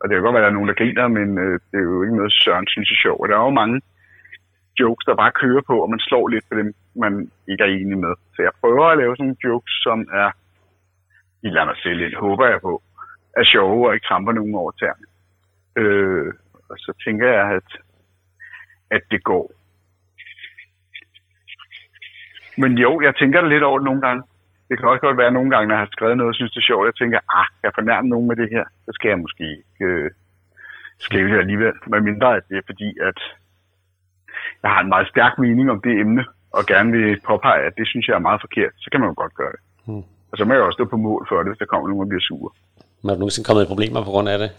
og det kan godt være, at der er nogen, der griner, men øh, det er jo ikke noget, Søren synes er sjovt. Og der er jo mange jokes, der bare kører på, og man slår lidt på dem, man ikke er enig med. Så jeg prøver at lave sådan nogle jokes, som er, i lader mig selv lidt, håber jeg på, er sjove og ikke tramper nogen over tæerne. Øh, og så tænker jeg, at, at det går. Men jo, jeg tænker lidt over det nogle gange. Det kan også godt være nogle gange, når jeg har skrevet noget, og synes det er sjovt, jeg tænker, ah, jeg fornærmer nogen med det her, så skal jeg måske ikke øh, skrive det alligevel. Men mindre, at det er fordi, at jeg har en meget stærk mening om det emne, og gerne vil påpege, at det synes jeg er meget forkert, så kan man jo godt gøre det. Hmm. Og så må jeg også stå på mål for det, hvis der kommer nogen, der bliver sure. Men er du nogensinde kommet i problemer på grund af det?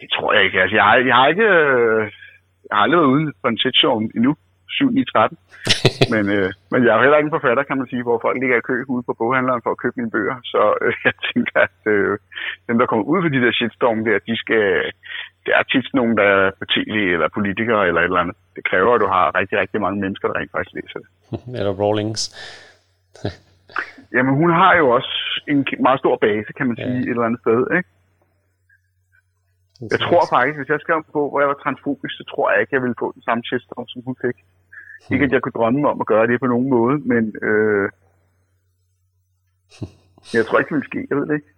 Det tror jeg ikke. Altså, jeg har, jeg har ikke... Øh, jeg har aldrig været ude for en shitshow endnu. 7 9 13. men, øh, men jeg er jo heller ikke en forfatter, kan man sige, hvor folk ligger i kø ude på boghandleren for at købe mine bøger. Så øh, jeg tænker, at øh, dem, der kommer ud for de der shitstorm der, de skal, det er tit nogen, der er på tv eller politikere eller et eller andet. Det kræver, at du har rigtig, rigtig mange mennesker, der rent faktisk læser det. eller Rawlings. Jamen, hun har jo også en meget stor base, kan man sige, ja. et eller andet sted, ikke? Jeg tror faktisk, hvis jeg skrev en bog, hvor jeg var transfobisk, så tror jeg ikke, jeg ville få den samme shitstorm, som hun fik. Hmm. Ikke, at jeg kunne drømme om at gøre det på nogen måde, men øh, jeg tror ikke, det ville ske. Jeg ved det ikke.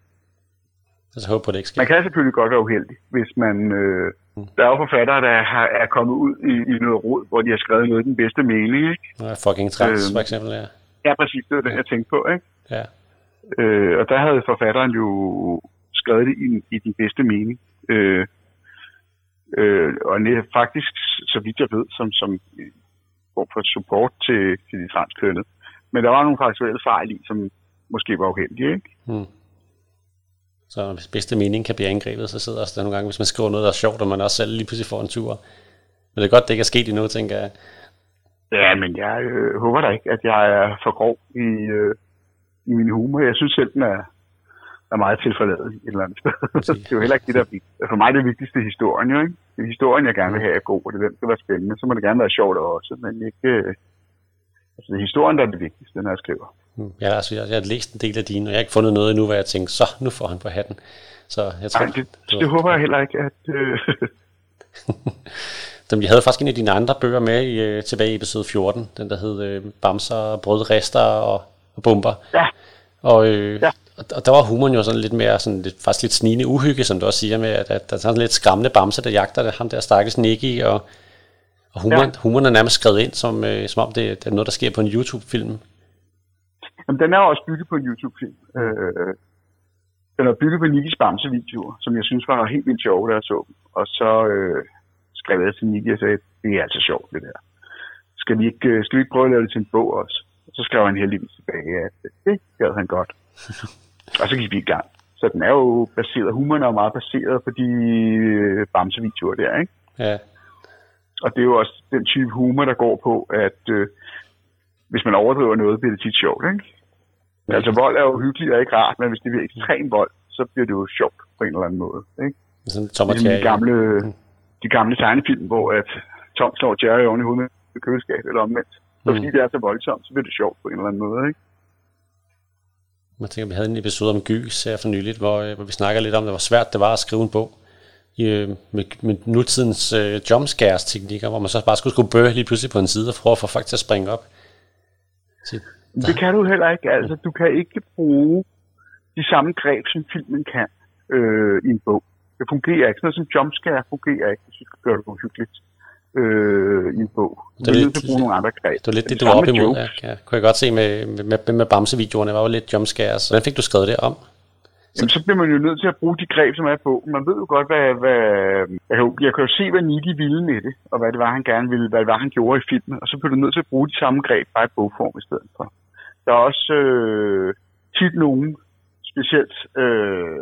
Jeg håber på, det ikke sker. Man kan selvfølgelig godt være uheldig, hvis man... Øh, hmm. der er jo forfattere, der har, er kommet ud i, i noget råd, hvor de har skrevet noget i den bedste mening, ikke? Ja, fucking trans, øh, for eksempel, ja. Ja, præcis. Det var det, jeg tænkte på, ikke? Ja. Øh, og der havde forfatteren jo skrevet det i, i den bedste mening. Øh, øh, og det faktisk, så vidt jeg ved, som, som form for support til, til de transkønnede. Men der var nogle faktuelle fejl i, som måske var uheldige, ikke? Hmm. Så hvis bedste mening kan blive angrebet, så sidder der nogle gange, hvis man skriver noget, der er sjovt, og man også selv lige pludselig får en tur. Men det er godt, det ikke er sket endnu, tænker jeg. Ja, men jeg øh, håber da ikke, at jeg er for grov i, øh, i min humor. Jeg synes selv, den er, er meget tilforladet et eller andet sted. det er jo heller ikke det, der er. For mig det vigtigste historien, jo, ikke? Det er historien, jeg gerne vil have er god, og det den, skal være spændende. Så må det gerne være sjovt også, men ikke... Øh, altså, det er historien, der er det vigtigste, når jeg skriver. Mm. Ja, altså, jeg, jeg har læst en del af dine, og jeg har ikke fundet noget endnu, hvor jeg tænkte, så, nu får han på hatten. Så jeg tror, Nej, det, det, det håber jeg heller ikke, at... Øh... Dem, vi havde faktisk en af dine andre bøger med i, øh, tilbage i episode 14, den der hed øh, Bamser, Brødrester og, og Bomber. Ja. Og øh, ja og der var humoren jo sådan lidt mere, sådan lidt, faktisk lidt snigende uhygge, som du også siger, med at, at der er sådan lidt skræmmende bamse, der jagter det, ham der stakkels Nicky, og, og humoren, ja. humoren er nærmest skrevet ind, som, øh, som om det, det er noget, der sker på en YouTube-film. Jamen, den er også bygget på en YouTube-film. Øh, den er bygget på Nikis Bamse-videoer, som jeg synes var helt vildt sjove, da jeg så dem. Og så øh, skrev jeg til Niki og sagde, det er altså sjovt, det der. Skal vi ikke, øh, skal vi ikke prøve at lave det til en bog også? Og så skrev han heldigvis tilbage, at det gad han godt. og så gik vi i gang. Så den er jo baseret, humoren er jo meget baseret på de øh, Bamse-videoer der, ikke? Ja. Og det er jo også den type humor, der går på, at øh, hvis man overdriver noget, bliver det tit sjovt, ikke? Ja. Altså vold er jo hyggeligt og ikke rart, men hvis det bliver ekstrem vold, så bliver det jo sjovt på en eller anden måde, ikke? Sådan Tom og Jerry. gamle, de gamle tegnefilm, hvor at Tom slår Jerry oven i hovedet med køleskab eller omvendt. Så Mm. fordi det er så voldsomt, så bliver det sjovt på en eller anden måde, ikke? Jeg tænker, vi havde en episode om gys her for nyligt, hvor, øh, hvor vi snakker lidt om, hvor svært det var at skrive en bog i, øh, med, med nutidens øh, jumpscares teknikker, hvor man så bare skulle skrive bøger lige pludselig på en side og prøve at få folk til at springe op. Så, Det kan du heller ikke. Altså, du kan ikke bruge de samme greb, som filmen kan øh, i en bog. Det fungerer ikke. Sådan noget som jumpscare fungerer ikke, hvis du skal gøre det uhyggeligt øh, i en bog. Du Det er lidt- til at bruge nogle andre greb. det var lidt det, De du var op imod. Ja, ja. Kunne jeg godt se med, med, med, med Bamse-videoerne, var jo lidt jumpscares. Hvordan fik du skrevet det om? Jamen, så bliver man jo nødt til at bruge de greb, som er på. Man ved jo godt, hvad... hvad jeg, kan jo, jeg kan jo se, hvad Niki ville med det, og hvad det var, han gerne ville, hvad det var, han gjorde i filmen. Og så bliver du nødt til at bruge de samme greb, bare i bogform i stedet for. Der er også øh, tit nogen, specielt øh,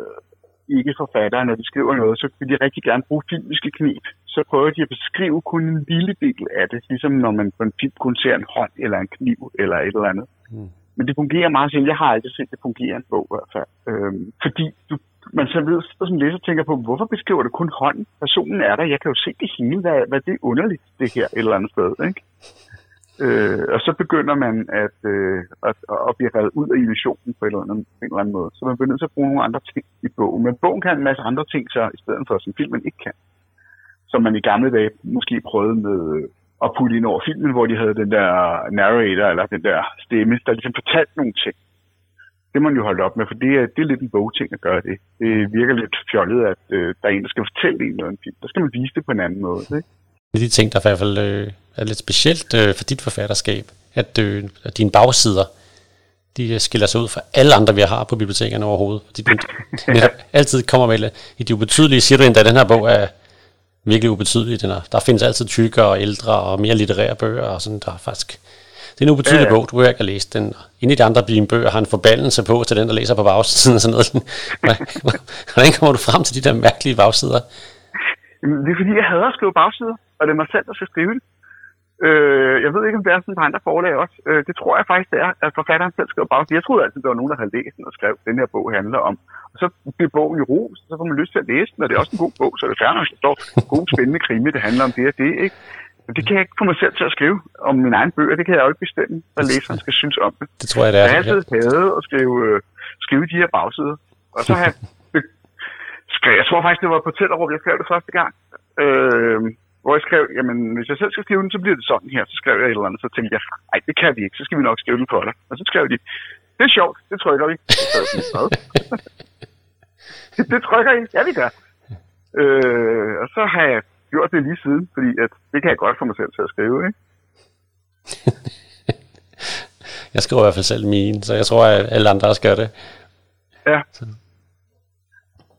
ikke forfattere, når de skriver noget, så vil de rigtig gerne bruge filmiske knep. Så prøver de at beskrive kun en lille del af det, ligesom når man på en film kun ser en hånd eller en kniv eller et eller andet. Mm. Men det fungerer meget sjældent. Jeg har aldrig set det fungere i en bog i hvert fald. Øhm, fordi du, man så ved, så som læser tænker på, hvorfor beskriver du kun hånden? Personen er der, jeg kan jo se det hele, hvad, hvad det er underligt, det her et eller andet sted, ikke? Øh, og så begynder man at, øh, at, at blive reddet ud af illusionen på en eller, anden, en eller anden måde. Så man bliver nødt til at bruge nogle andre ting i bogen. Men bogen kan en masse andre ting så, i stedet for, som filmen ikke kan. Som man i gamle dage måske prøvede med øh, at putte ind over filmen, hvor de havde den der narrator, eller den der stemme, der ligesom fortalte nogle ting. Det må man jo holde op med, for det er, det er lidt en bogting at gøre det. Det virker lidt fjollet, at øh, der er en, der skal fortælle en noget om film. Der skal man vise det på en anden måde. Ikke? Det er de ting, der i hvert fald øh, er lidt specielt øh, for dit forfatterskab, at, øh, at dine bagsider, de øh, skiller sig ud fra alle andre, vi har på bibliotekerne overhovedet. Fordi du netop altid kommer med, i de ubetydelige, siger du endda, at den her bog er virkelig ubetydelig. Den er, der findes altid tykkere og ældre og mere litterære bøger, og sådan, der er faktisk... Det er en ubetydelig Ja, ja, bog, du ikke at læse den. Inde i de andre dine bøger har en forbandelse på til den, der læser på bagsiden og sådan noget. Hvordan kommer du frem til de der mærkelige bagsider? Det er fordi, jeg hader at skrive bagsider, og det er mig selv, der skal skrive det. Øh, jeg ved ikke, om det er sådan på andre forlag også. Øh, det tror jeg faktisk, det er, at forfatteren selv skriver bagsider. Jeg troede altid, der var nogen, der havde læst den og skrev, den her bog handler om. Og så bliver bogen jo ros, så får man lyst til at læse den, og det er også en god bog, så det er færdigt, der står god, spændende krimi, det handler om det og det, ikke? Men det kan jeg ikke få mig selv til at skrive om min egen bøger. Det kan jeg jo ikke bestemme, hvad læseren skal synes om det. Det tror jeg, det er. Jeg har altid hadet at skrive, øh, skrive de her bagsider. Og så har jeg skrev, jeg tror faktisk, det var på Tellerup, jeg skrev det første gang. Øh, hvor jeg skrev, jamen hvis jeg selv skal skrive den, så bliver det sådan her. Så skrev jeg et eller andet, så tænkte jeg, nej, det kan vi ikke, så skal vi nok skrive den for dig. Og så skrev de, det er sjovt, det trykker vi. Så jeg "Hvad?" det trykker I, ja vi gør. Øh, og så har jeg gjort det lige siden, fordi at, det kan jeg godt få mig selv til at skrive, ikke? Jeg skriver i hvert fald selv mine, så jeg tror, at alle andre også gør det. Ja.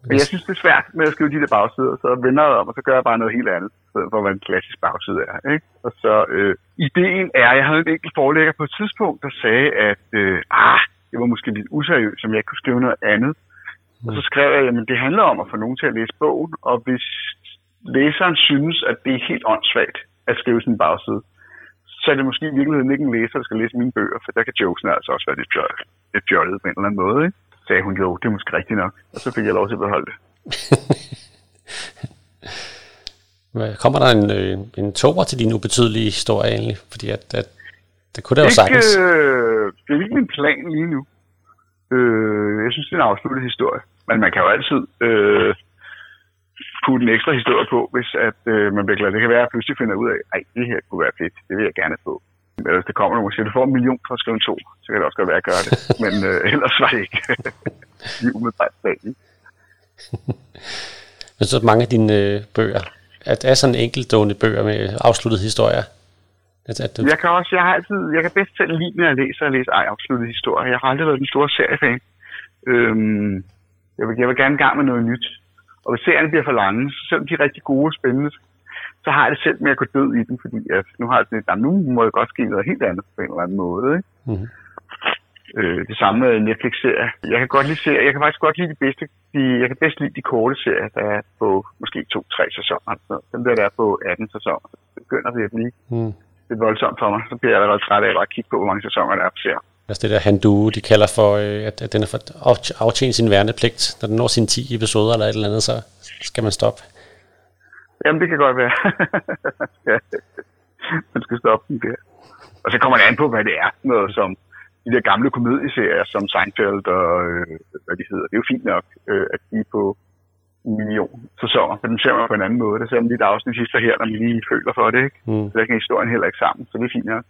Men jeg synes, det er svært med at skrive de der bagsider, så vender jeg om, og så gør jeg bare noget helt andet, for hvad en klassisk bagside er. Ikke? Og så øh, ideen er, jeg havde en enkelt forlægger på et tidspunkt, der sagde, at øh, ah, det var måske lidt useriøst, som jeg ikke kunne skrive noget andet. Mm. Og så skrev jeg, at det handler om at få nogen til at læse bogen, og hvis læseren synes, at det er helt åndssvagt at skrive en bagside, så er det måske i virkeligheden ikke en læser, der skal læse mine bøger, for der kan jokesene altså også være lidt fjollet, lidt fjollet på en eller anden måde. Ikke? Så sagde hun, jo, det er måske rigtigt nok. Og så fik jeg lov til at beholde det. Kommer der en, øh, en toer til din ubetydelige historie egentlig? Fordi at, at det kunne der jo sagtens. øh, det er ikke min plan lige nu. Øh, jeg synes, det er en afsluttet historie. Men man kan jo altid øh, putte en ekstra historie på, hvis at, øh, man bliver glad. Det kan være, at jeg pludselig finder ud af, at det her kunne være fedt. Det vil jeg gerne få. Men hvis det kommer nogen og siger, du får en million for at skrive en to, så kan det også godt være, at jeg gør det. Men øh, ellers var det ikke lige umiddelbart sagen. Men så mange af dine øh, bøger, at er sådan enkeltstående bøger med afsluttede historier. At, at, Jeg kan også, jeg har altid, jeg kan bedst selv lide, når jeg læser og læser ej afsluttede historier. Jeg har aldrig været den store seriefan. Øhm, jeg, vil, jeg vil gerne i gang med noget nyt. Og hvis serierne bliver for lange, så selvom de er rigtig gode og spændende, så har jeg det selv med at gå død i dem, fordi at nu har jeg sådan lidt, "Nå, nu må det godt ske noget helt andet på en eller anden måde. Ikke? Mhm. Øh, det samme med Netflix-serier. Jeg kan godt lide serier. Jeg kan faktisk godt lide de bedste. De, jeg kan bedst lide de korte serier, der er på måske to-tre sæsoner. Dem der, der er på 18 sæsoner. Det begynder det at blive mm. lidt voldsomt for mig. Så bliver jeg allerede træt af bare at kigge på, hvor mange sæsoner der er på serien. Altså det der handue, de kalder for, øh, at, at den er for at aftjene sin værnepligt. Når den når sine 10 episoder eller et eller andet, så skal man stoppe. Jamen, det kan godt være. ja. Man skal stoppe den der. Og så kommer det an på, hvad det er. Noget som de der gamle komedieserier, som Seinfeld og øh, hvad de hedder. Det er jo fint nok, øh, at de er på en million sæsoner. Men dem ser man på en anden måde. Der ser man lige et afsnit sidst her, når man lige føler for det. Ikke? Mm. Så der kan historien heller ikke sammen, så det er fint nok.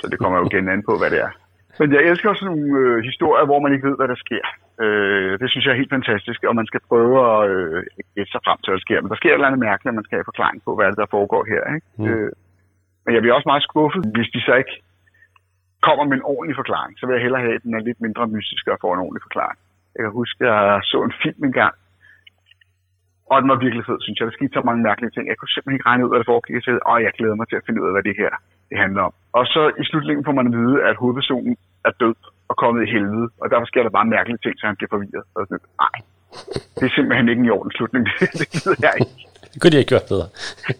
Så det kommer jo igen an på, hvad det er. Men jeg elsker også nogle øh, historier, hvor man ikke ved, hvad der sker. Øh, det synes jeg er helt fantastisk, og man skal prøve at øh, gætte sig frem til, hvad der sker. Men der sker et eller andet mærkeligt, at man skal have forklaring på, hvad det er, der foregår her. Ikke? Mm. Øh, men jeg bliver også meget skuffet, hvis de så ikke kommer med en ordentlig forklaring. Så vil jeg hellere have, at den er lidt mindre mystisk og får en ordentlig forklaring. Jeg kan huske, at jeg så en film engang, og den var virkelig fed, synes jeg. Der skete så mange mærkelige ting. Jeg kunne simpelthen ikke regne ud, hvad der foregik. Jeg sagde, åh, jeg glæder mig til at finde ud af, hvad det her det handler om. Og så i slutningen får man at vide, at hovedpersonen er død og kommet i helvede. Og derfor sker der bare mærkelige ting, så han bliver forvirret. Og sådan, nej, det er simpelthen ikke en orden slutning. det gider jeg ikke. Det kunne de have gjort bedre.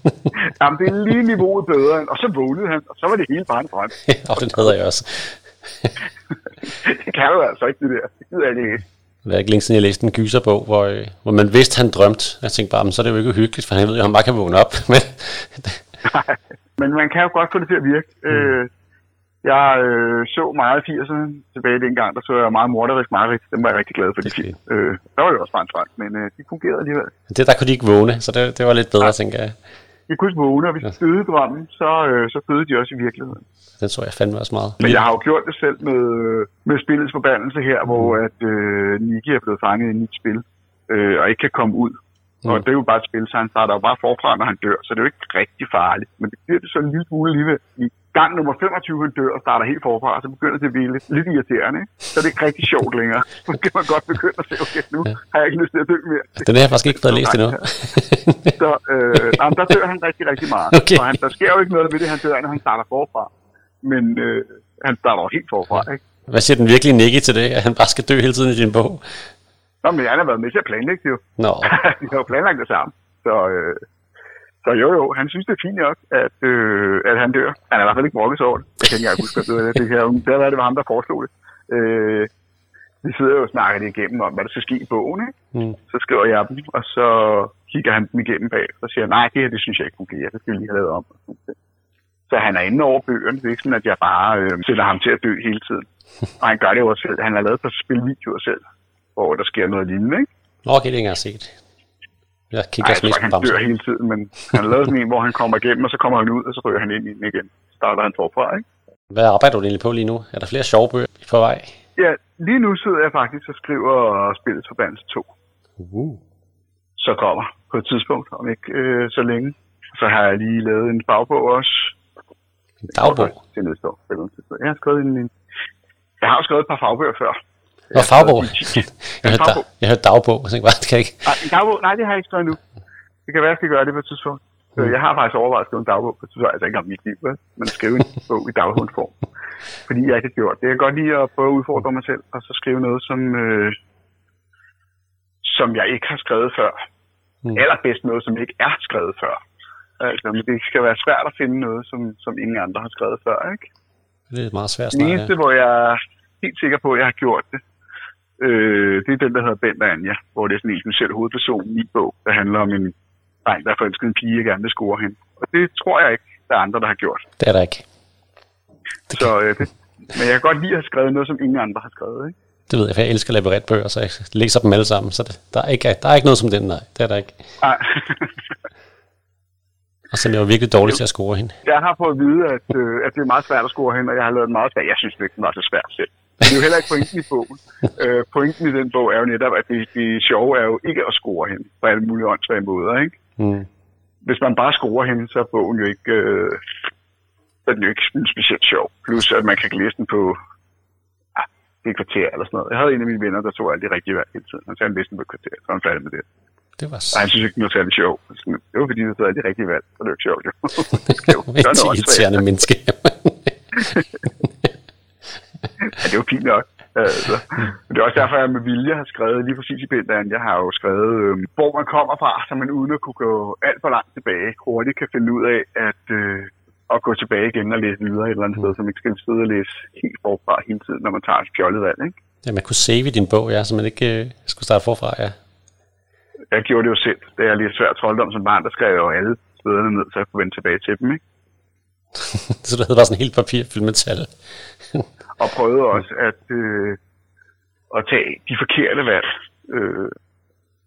Jamen, det er lige niveauet bedre. Og så vågnede han, og så var det hele bare en drøm. og den hedder jeg også. det kan jo altså ikke, det der. Det gider jeg ikke. Det er ikke længe siden, jeg læste en gyserbog, hvor, øh, hvor man vidste, han drømte. Jeg tænkte bare, men så er det jo ikke hyggeligt, for han ved jo, at han bare kan vågne op. Men Nej, men man kan jo godt få det til at virke. Mm. Øh, jeg øh, så meget i 80'erne tilbage dengang, der så jeg meget morderisk mareridt. Dem var jeg rigtig glad for, de Det film. Øh, der var jo også bare en drøm, men øh, de fungerede alligevel. det der kunne de ikke vågne, så det, det var lidt bedre, tænker jeg. De kunne ikke vågne, og hvis de døde drømmen, så, øh, så døde de også i virkeligheden. Den så jeg fandme også meget. Men jeg har jo gjort det selv med, med spillets forbandelse her, hvor at øh, Niki er blevet fanget i et nyt spil, øh, og ikke kan komme ud. Mm. Og det er jo bare et spil, så han starter jo bare forfra, når han dør, så det er jo ikke rigtig farligt. Men det bliver det sådan en lille smule alligevel. Gang nummer 25, han dør og starter helt forfra, så begynder det at blive lidt, lidt irriterende. Ikke? Så er det ikke rigtig sjovt længere. Så kan man godt begynde at se, okay, nu Ja. har jeg ikke lyst til at dø mere. Den har jeg faktisk ikke fået læst endnu. Så øh, nej, men der dør han rigtig, rigtig meget. Okay. Og han, der sker jo ikke noget ved det, han dør, når han starter forfra. Men øh, han starter jo helt forfra, ikke? Hvad siger den virkelige Nicky til det, at han bare skal dø hele tiden i din bog? Nå, men han har været med til at planlægge det jo. Nå, De har jo planlagt det sammen. Så, øh, så jo, jo, han synes, det er fint nok, at, øh, at han dør. Han er i hvert fald ikke brokkes over det. Jeg kan ikke engang huske, at det, var- det, her, det, var, det var ham, der foreslog det. Øh, vi sidder jo og snakker det igennem om, hvad der skal ske i bogen, ikke? Mm. Så skriver jeg dem, og så kigger han dem igennem bag, og siger, nej, det her, det synes jeg ikke fungerer, det skal vi lige have lavet om. Så han er inde over bøgerne, det er ikke sådan, at jeg bare øh, sætter ham til at dø hele tiden. Og han gør det jo også selv. Han har lavet på spilvideoer selv, hvor der sker noget lignende, ikke? Okay, det er ikke engang set. Jeg kigger også jeg tror han dør hele tiden, men han lavet sådan en, hvor han kommer igennem, og så kommer han ud, og så ryger han ind i den igen. Starter han forfra, ikke? Hvad arbejder du egentlig på lige nu? Er der flere sjove bøger på vej? Ja, lige nu sidder jeg faktisk og skriver Spillets Forbandelse 2, Uh. så kommer på et tidspunkt, om ikke øh, så længe. Så har jeg lige lavet en bagbog også. En dagbog. Til næste år. Jeg har skrevet en, en jeg har jo skrevet et par fagbøger før. Nå, fagbog. Jeg Jeg hørte, dag, jeg hørte dagbog. Jeg tænkte bare, det kan jeg ikke. Nej, en dagbog, nej, det har jeg ikke skrevet nu. Det kan være, jeg skal gøre det på et tidspunkt. Så jeg har faktisk overvejet at skrive en dagbog på et tidspunkt. Altså ikke om mit liv, men skrive en bog i daghundsform. Fordi jeg ikke har gjort det. Jeg kan godt lide at prøve at udfordre mig selv, og så skrive noget, som, øh, som jeg ikke har skrevet før. Mm. Mm. Eller bedst noget, som ikke er skrevet før. Altså, men det skal være svært at finde noget, som, som ingen andre har skrevet før, ikke? Det er meget svært snak, eneste, ja. hvor jeg er helt sikker på, at jeg har gjort det, øh, det er den, der hedder Bent og Anja, hvor det er sådan en speciel hovedperson i bog, der handler om en dreng, der er forelsket en pige, og gerne vil score hende. Og det tror jeg ikke, der er andre, der har gjort. Det er der ikke. Så, øh, det, men jeg kan godt lide at have skrevet noget, som ingen andre har skrevet. Ikke? Det ved jeg, for jeg elsker labyrintbøger, så jeg læser dem alle sammen. Så det, der, er ikke, der er ikke noget som den, nej. Det er der ikke. Nej. Og så er jeg jo virkelig dårlig til at score hende. jeg har fået at vide, at, øh, at det er meget svært at score hende, og jeg har lavet meget svært. Jeg synes ikke, den var så svært selv. Det er jo heller ikke pointen i bogen. Øh, pointen i den bog er jo netop, at det, det sjove er jo ikke at score hende på alle mulige åndssvage måder. Ikke? Mm. hvis man bare scorer hende, så er bogen jo ikke, øh, så er den jo ikke specielt sjov. Plus, at man kan læse den på ah, et kvarter eller sådan noget. Jeg havde en af mine venner, der tog alle de rigtige valg hele tiden. Han sagde, han læste den på et kvarter, så han færdig med det. Det var Og han synes ikke, det var særlig sjov. Sådan, Det var fordi, der stod alle de rigtige valg, så det var ikke sjovt. Jo. jo, et gør noget åndssvagt. irriterende menneske. Ja, det er jo fint nok. Altså. Men det er også derfor, jeg med vilje har skrevet lige præcis i binderen. Jeg har jo skrevet, øh, hvor man kommer fra, så man uden at kunne gå alt for langt tilbage, hurtigt kan finde ud af at, øh, at gå tilbage igen og læse videre et eller andet sted, så man ikke skal sidde og læse helt forfra hele tiden, når man tager et fjollet valg. Ikke? Ja, man kunne save i din bog, ja, så man ikke øh, skulle starte forfra, ja. Jeg gjorde det jo selv, da jeg læste svært trolddom som barn, der skrev jeg jo alle stederne ned, så jeg kunne vende tilbage til dem. Ikke? så du havde bare sådan en helt papir fyldt med tal. og prøvede også at, øh, at tage de forkerte valg øh,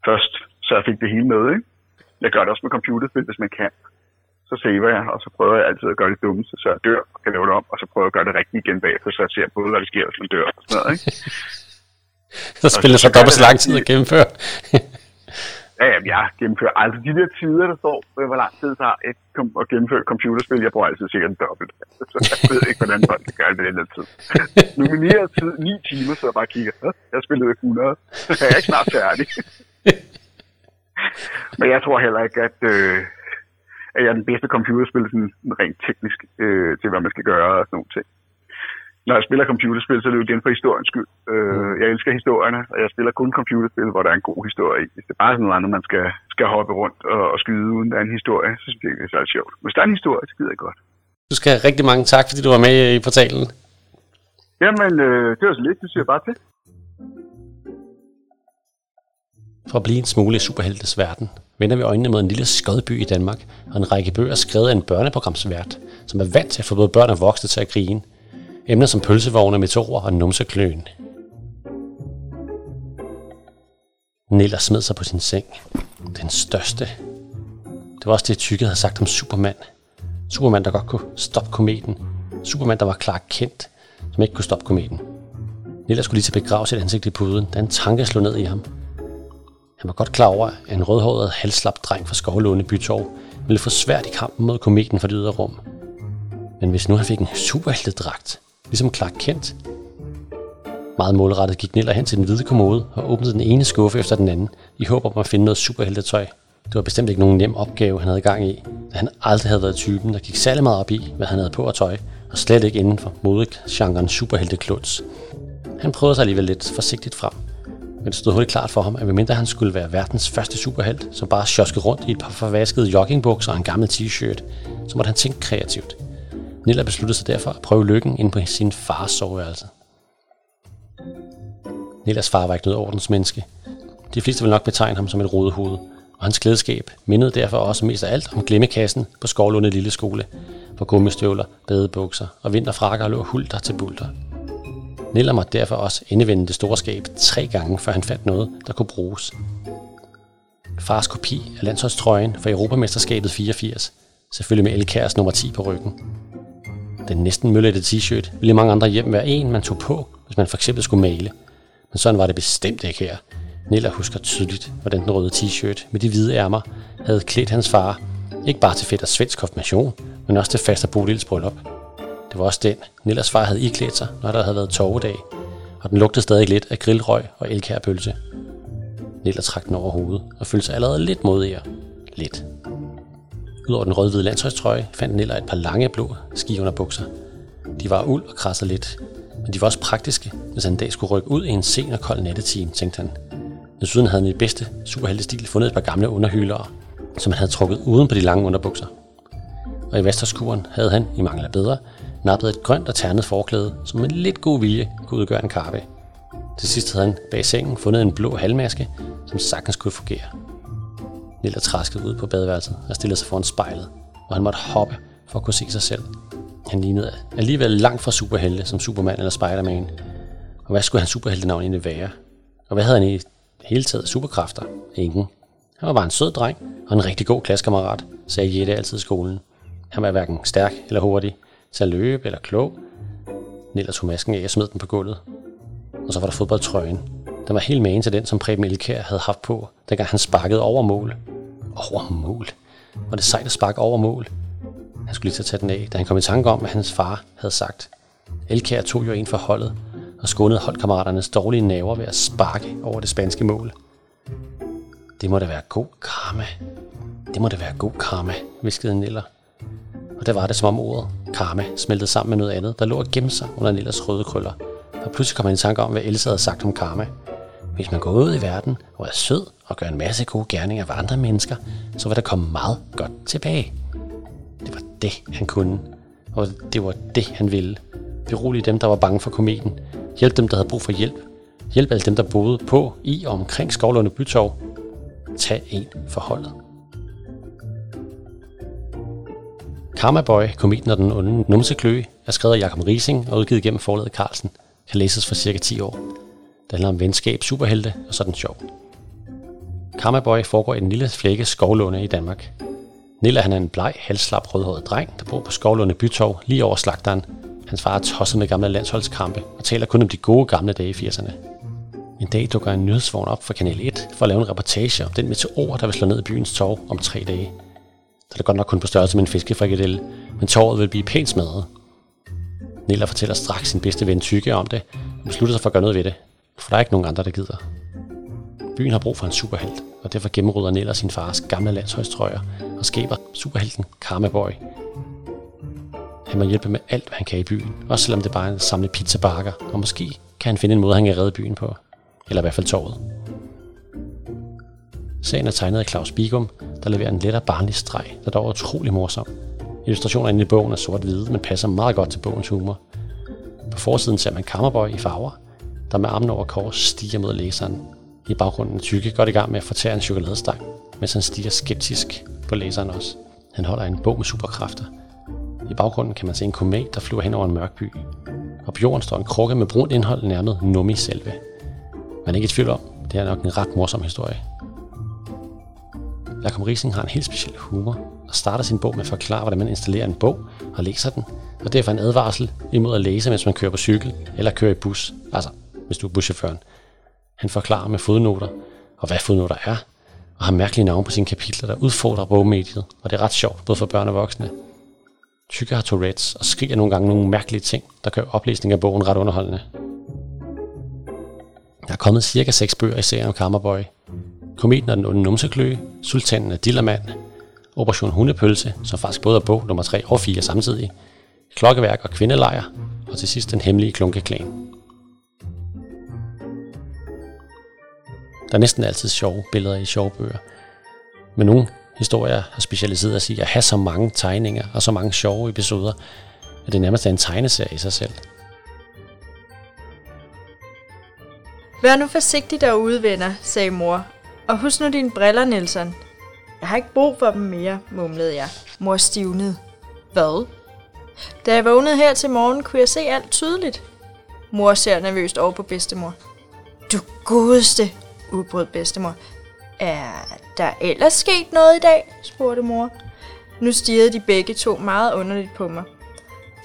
først, så jeg fik det hele med. Ikke? Jeg gør det også med computerspil, hvis man kan. Så saver jeg, og så prøver jeg altid at gøre det dummeste, så jeg dør og kan lave det om, og så prøver jeg at gøre det rigtigt igen bagefter, så jeg ser både, hvad der sker, hvis man dør og sådan noget. Ikke? så spiller så dobbelt så lang tid at gennemføre. Ja, jamen, jeg gennemfører aldrig de der tider, der står, øh, hvor lang tid det tager et kom- at gennemføre et computerspil. Jeg bruger altid sikkert en dobbelt. Så jeg ved ikke, hvordan folk gør det den der tid. Nomineret tid 9 timer, så jeg bare kigger. Jeg spillede 100, så er jeg ikke snart færdig. Men jeg tror heller ikke, at, øh, at jeg er den bedste computerspil sådan rent teknisk øh, til, hvad man skal gøre og sådan nogle ting. Når jeg spiller computerspil, så er det jo igen for historiens skyld. Øh, jeg elsker historierne, og jeg spiller kun computerspil, hvor der er en god historie i. Hvis det er bare sådan noget andet, man skal, skal hoppe rundt og, og skyde uden der er en historie, så synes jeg ikke, det er særlig sjovt. Hvis der er en historie, så gider jeg godt. Du skal have rigtig mange tak, fordi du var med i portalen. Jamen, øh, det var så lidt, det siger jeg bare til. For at blive en smule i superheltes verden, vender vi øjnene mod en lille skodby i Danmark, og en række bøger skrevet af en børneprogramsvært, som er vant til at få både børn og voksne til at grine. Emner som pølsevogne, meteorer og numsekløen. Niller smed sig på sin seng. Den største. Det var også det, Tykke havde sagt om Superman. Superman, der godt kunne stoppe kometen. Superman, der var klar kendt, som ikke kunne stoppe kometen. Niller skulle lige til at begrave sit ansigt i puden, da en tanke slog ned i ham. Han var godt klar over, at en rødhåret, halslap dreng fra Skovlåne Bytorv ville få svært i kampen mod kometen for det ydre rum. Men hvis nu han fik en superheltedragt, ligesom Clark Kent, meget målrettet gik Niller hen til den hvide kommode og åbnede den ene skuffe efter den anden, i håb om at finde noget superheltetøj. Det var bestemt ikke nogen nem opgave, han havde gang i, da han aldrig havde været typen, der gik særlig meget op i, hvad han havde på at tøj, og slet ikke inden for modegenren superhelteklods. Han prøvede sig alligevel lidt forsigtigt frem, men det stod hurtigt klart for ham, at medmindre han skulle være verdens første superhelt, som bare sjoskede rundt i et par forvaskede joggingbukser og en gammel t-shirt, så måtte han tænke kreativt. Nilla besluttede sig derfor at prøve lykken ind på sin fars soveværelse. Nillas far var ikke noget ordensmenneske. De fleste vil nok betegne ham som et rodehoved, og hans glædeskab mindede derfor også mest af alt om glemmekassen på Skovlunde Lille Skole, hvor gummistøvler, badebukser og vinterfrakker lå hulter til bulter. Nilla måtte derfor også indevende det store skab tre gange, før han fandt noget, der kunne bruges. Fars kopi af landsholdstrøjen for Europamesterskabet 84, selvfølgelig med Elkærs nummer 10 på ryggen. Den næsten møllette t-shirt ville mange andre hjem være en, man tog på, hvis man for eksempel skulle male. Men sådan var det bestemt ikke her. Nilla husker tydeligt, hvordan den røde t-shirt med de hvide ærmer havde klædt hans far, ikke bare til fætter svensk konfirmation, men også til faster Bodils bryllup. Det var også den, Nillas far havde iklædt sig, når der havde været torvedag, og den lugtede stadig lidt af grillrøg og elkærpølse. Nilla trak den over hovedet og følte sig allerede lidt modigere. Lidt. Udover den rød-hvide landsholdstrøje fandt Niller et par lange blå skiunderbukser. De var uld og krassede lidt, men de var også praktiske, hvis han en dag skulle rykke ud i en sen og kold nattetime, tænkte han. Desuden havde han i bedste superheltestil fundet et par gamle underhyldere, som han havde trukket uden på de lange underbukser. Og i Vesterskuren havde han, i mangel af bedre, nappet et grønt og ternet forklæde, som med lidt god vilje kunne udgøre en karpe. Til sidst havde han bag sengen fundet en blå halvmaske, som sagtens kunne fungere. Nilla traskede ud på badeværelset og stillede sig foran spejlet, og han måtte hoppe for at kunne se sig selv. Han lignede alligevel langt fra superhelte som Superman eller Spider-Man. Og hvad skulle hans superheltenavn egentlig være? Og hvad havde han i hele taget superkræfter? Ingen. Han var bare en sød dreng og en rigtig god klassekammerat, sagde Jette altid i skolen. Han var hverken stærk eller hurtig, til at løbe eller klog. Nilla tog masken af og smed den på gulvet. Og så var der fodboldtrøjen. Den var helt magen til den, som Preben Elkær havde haft på, dengang han sparkede over mål. Over mål? Var det sejt at sparke over mål? Han skulle lige til at tage den af, da han kom i tanke om, hvad hans far havde sagt. Elkær tog jo en for holdet og skånede holdkammeraternes dårlige naver ved at sparke over det spanske mål. Det må da være god karma. Det må da være god karma, viskede Niller. Og der var det som om ordet karma smeltede sammen med noget andet, der lå og gemte sig under Nillers røde krøller. Og pludselig kom han i tanke om, hvad Elsa havde sagt om karma. Hvis man går ud i verden og er sød og gør en masse gode gerninger for andre mennesker, så vil der komme meget godt tilbage. Det var det, han kunne. Og det var det, han ville. Berolige dem, der var bange for kometen. Hjælp dem, der havde brug for hjælp. Hjælp alle dem, der boede på, i og omkring Skovlunde Bytorv. Tag en for holdet. Karma Boy, kometen og den onde numsekløe, er skrevet af Jakob Rising og udgivet gennem forlaget Carlsen. Kan læses for cirka 10 år. Det handler om venskab, superhelte og sådan sjov. Karma Boy foregår i den lille flække Skovlunde i Danmark. Nilla han er en bleg, halslap, rødhåret dreng, der bor på Skovlunde Bytorv lige over slagteren. Hans far er tosset med gamle landsholdskampe og taler kun om de gode gamle dage i 80'erne. En dag dukker en nyhedsvogn op fra Kanal 1 for at lave en reportage om den meteor, der vil slå ned i byens torv om tre dage. Så det er godt nok kun på størrelse med en fiskefrikadelle, men torvet vil blive pænt smadret. Nilla fortæller straks sin bedste ven Tykke om det, og beslutter sig for at gøre noget ved det, for der er ikke nogen andre, der gider. Byen har brug for en superhelt, og derfor gennemrydder Neller sin fars gamle landsholdstrøjer og skaber superhelten Karma Boy. Han må hjælpe med alt, hvad han kan i byen, også selvom det bare er en samle pizzabakker, og måske kan han finde en måde, han kan redde byen på. Eller i hvert fald torvet. Sagen er tegnet af Claus Bigum, der leverer en let og barnlig streg, der dog er utrolig morsom. Illustrationerne i bogen er sort-hvide, men passer meget godt til bogens humor. På forsiden ser man Kammerboy i farver, der med armene over kors stiger mod læseren. I baggrunden er Tykke godt i gang med at fortære en chokoladestang, mens han stiger skeptisk på læseren også. Han holder en bog med superkræfter. I baggrunden kan man se en komet, der flyver hen over en mørk by. Og på jorden står en krukke med brunt indhold nærmet Nummi selve. Man er ikke i tvivl om, det er nok en ret morsom historie. Jakob Rising har en helt speciel humor og starter sin bog med at forklare, hvordan man installerer en bog og læser den, og derfor en advarsel imod at læse, mens man kører på cykel eller kører i bus, altså hvis du er buschaufføren. Han forklarer med fodnoter, og hvad fodnoter er, og har mærkelige navne på sine kapitler, der udfordrer bogmediet, og det er ret sjovt, både for børn og voksne. Tykke har Tourette's og skriger nogle gange nogle mærkelige ting, der gør oplæsning af bogen ret underholdende. Der er kommet cirka seks bøger i serien om Kammerboy. Kometen og den onde numsekløe, Sultanen af Dillermand, Operation Hundepølse, som faktisk både er bog nummer 3 og 4 samtidig, Klokkeværk og Kvindelejr, og til sidst den hemmelige klunkeklan. Der er næsten altid sjove billeder i sjove bøger. Men nogle historier har specialiseret sig i at have så mange tegninger og så mange sjove episoder, at det nærmest er en tegneserie i sig selv. Vær nu forsigtig derude, venner, sagde mor. Og husk nu dine briller, Nelson. Jeg har ikke brug for dem mere, mumlede jeg. Mor stivnede. Hvad? Da jeg vågnede her til morgen, kunne jeg se alt tydeligt. Mor ser nervøst over på bedstemor. Du godeste, udbrød bedstemor. Er der ellers sket noget i dag? spurgte mor. Nu stirrede de begge to meget underligt på mig.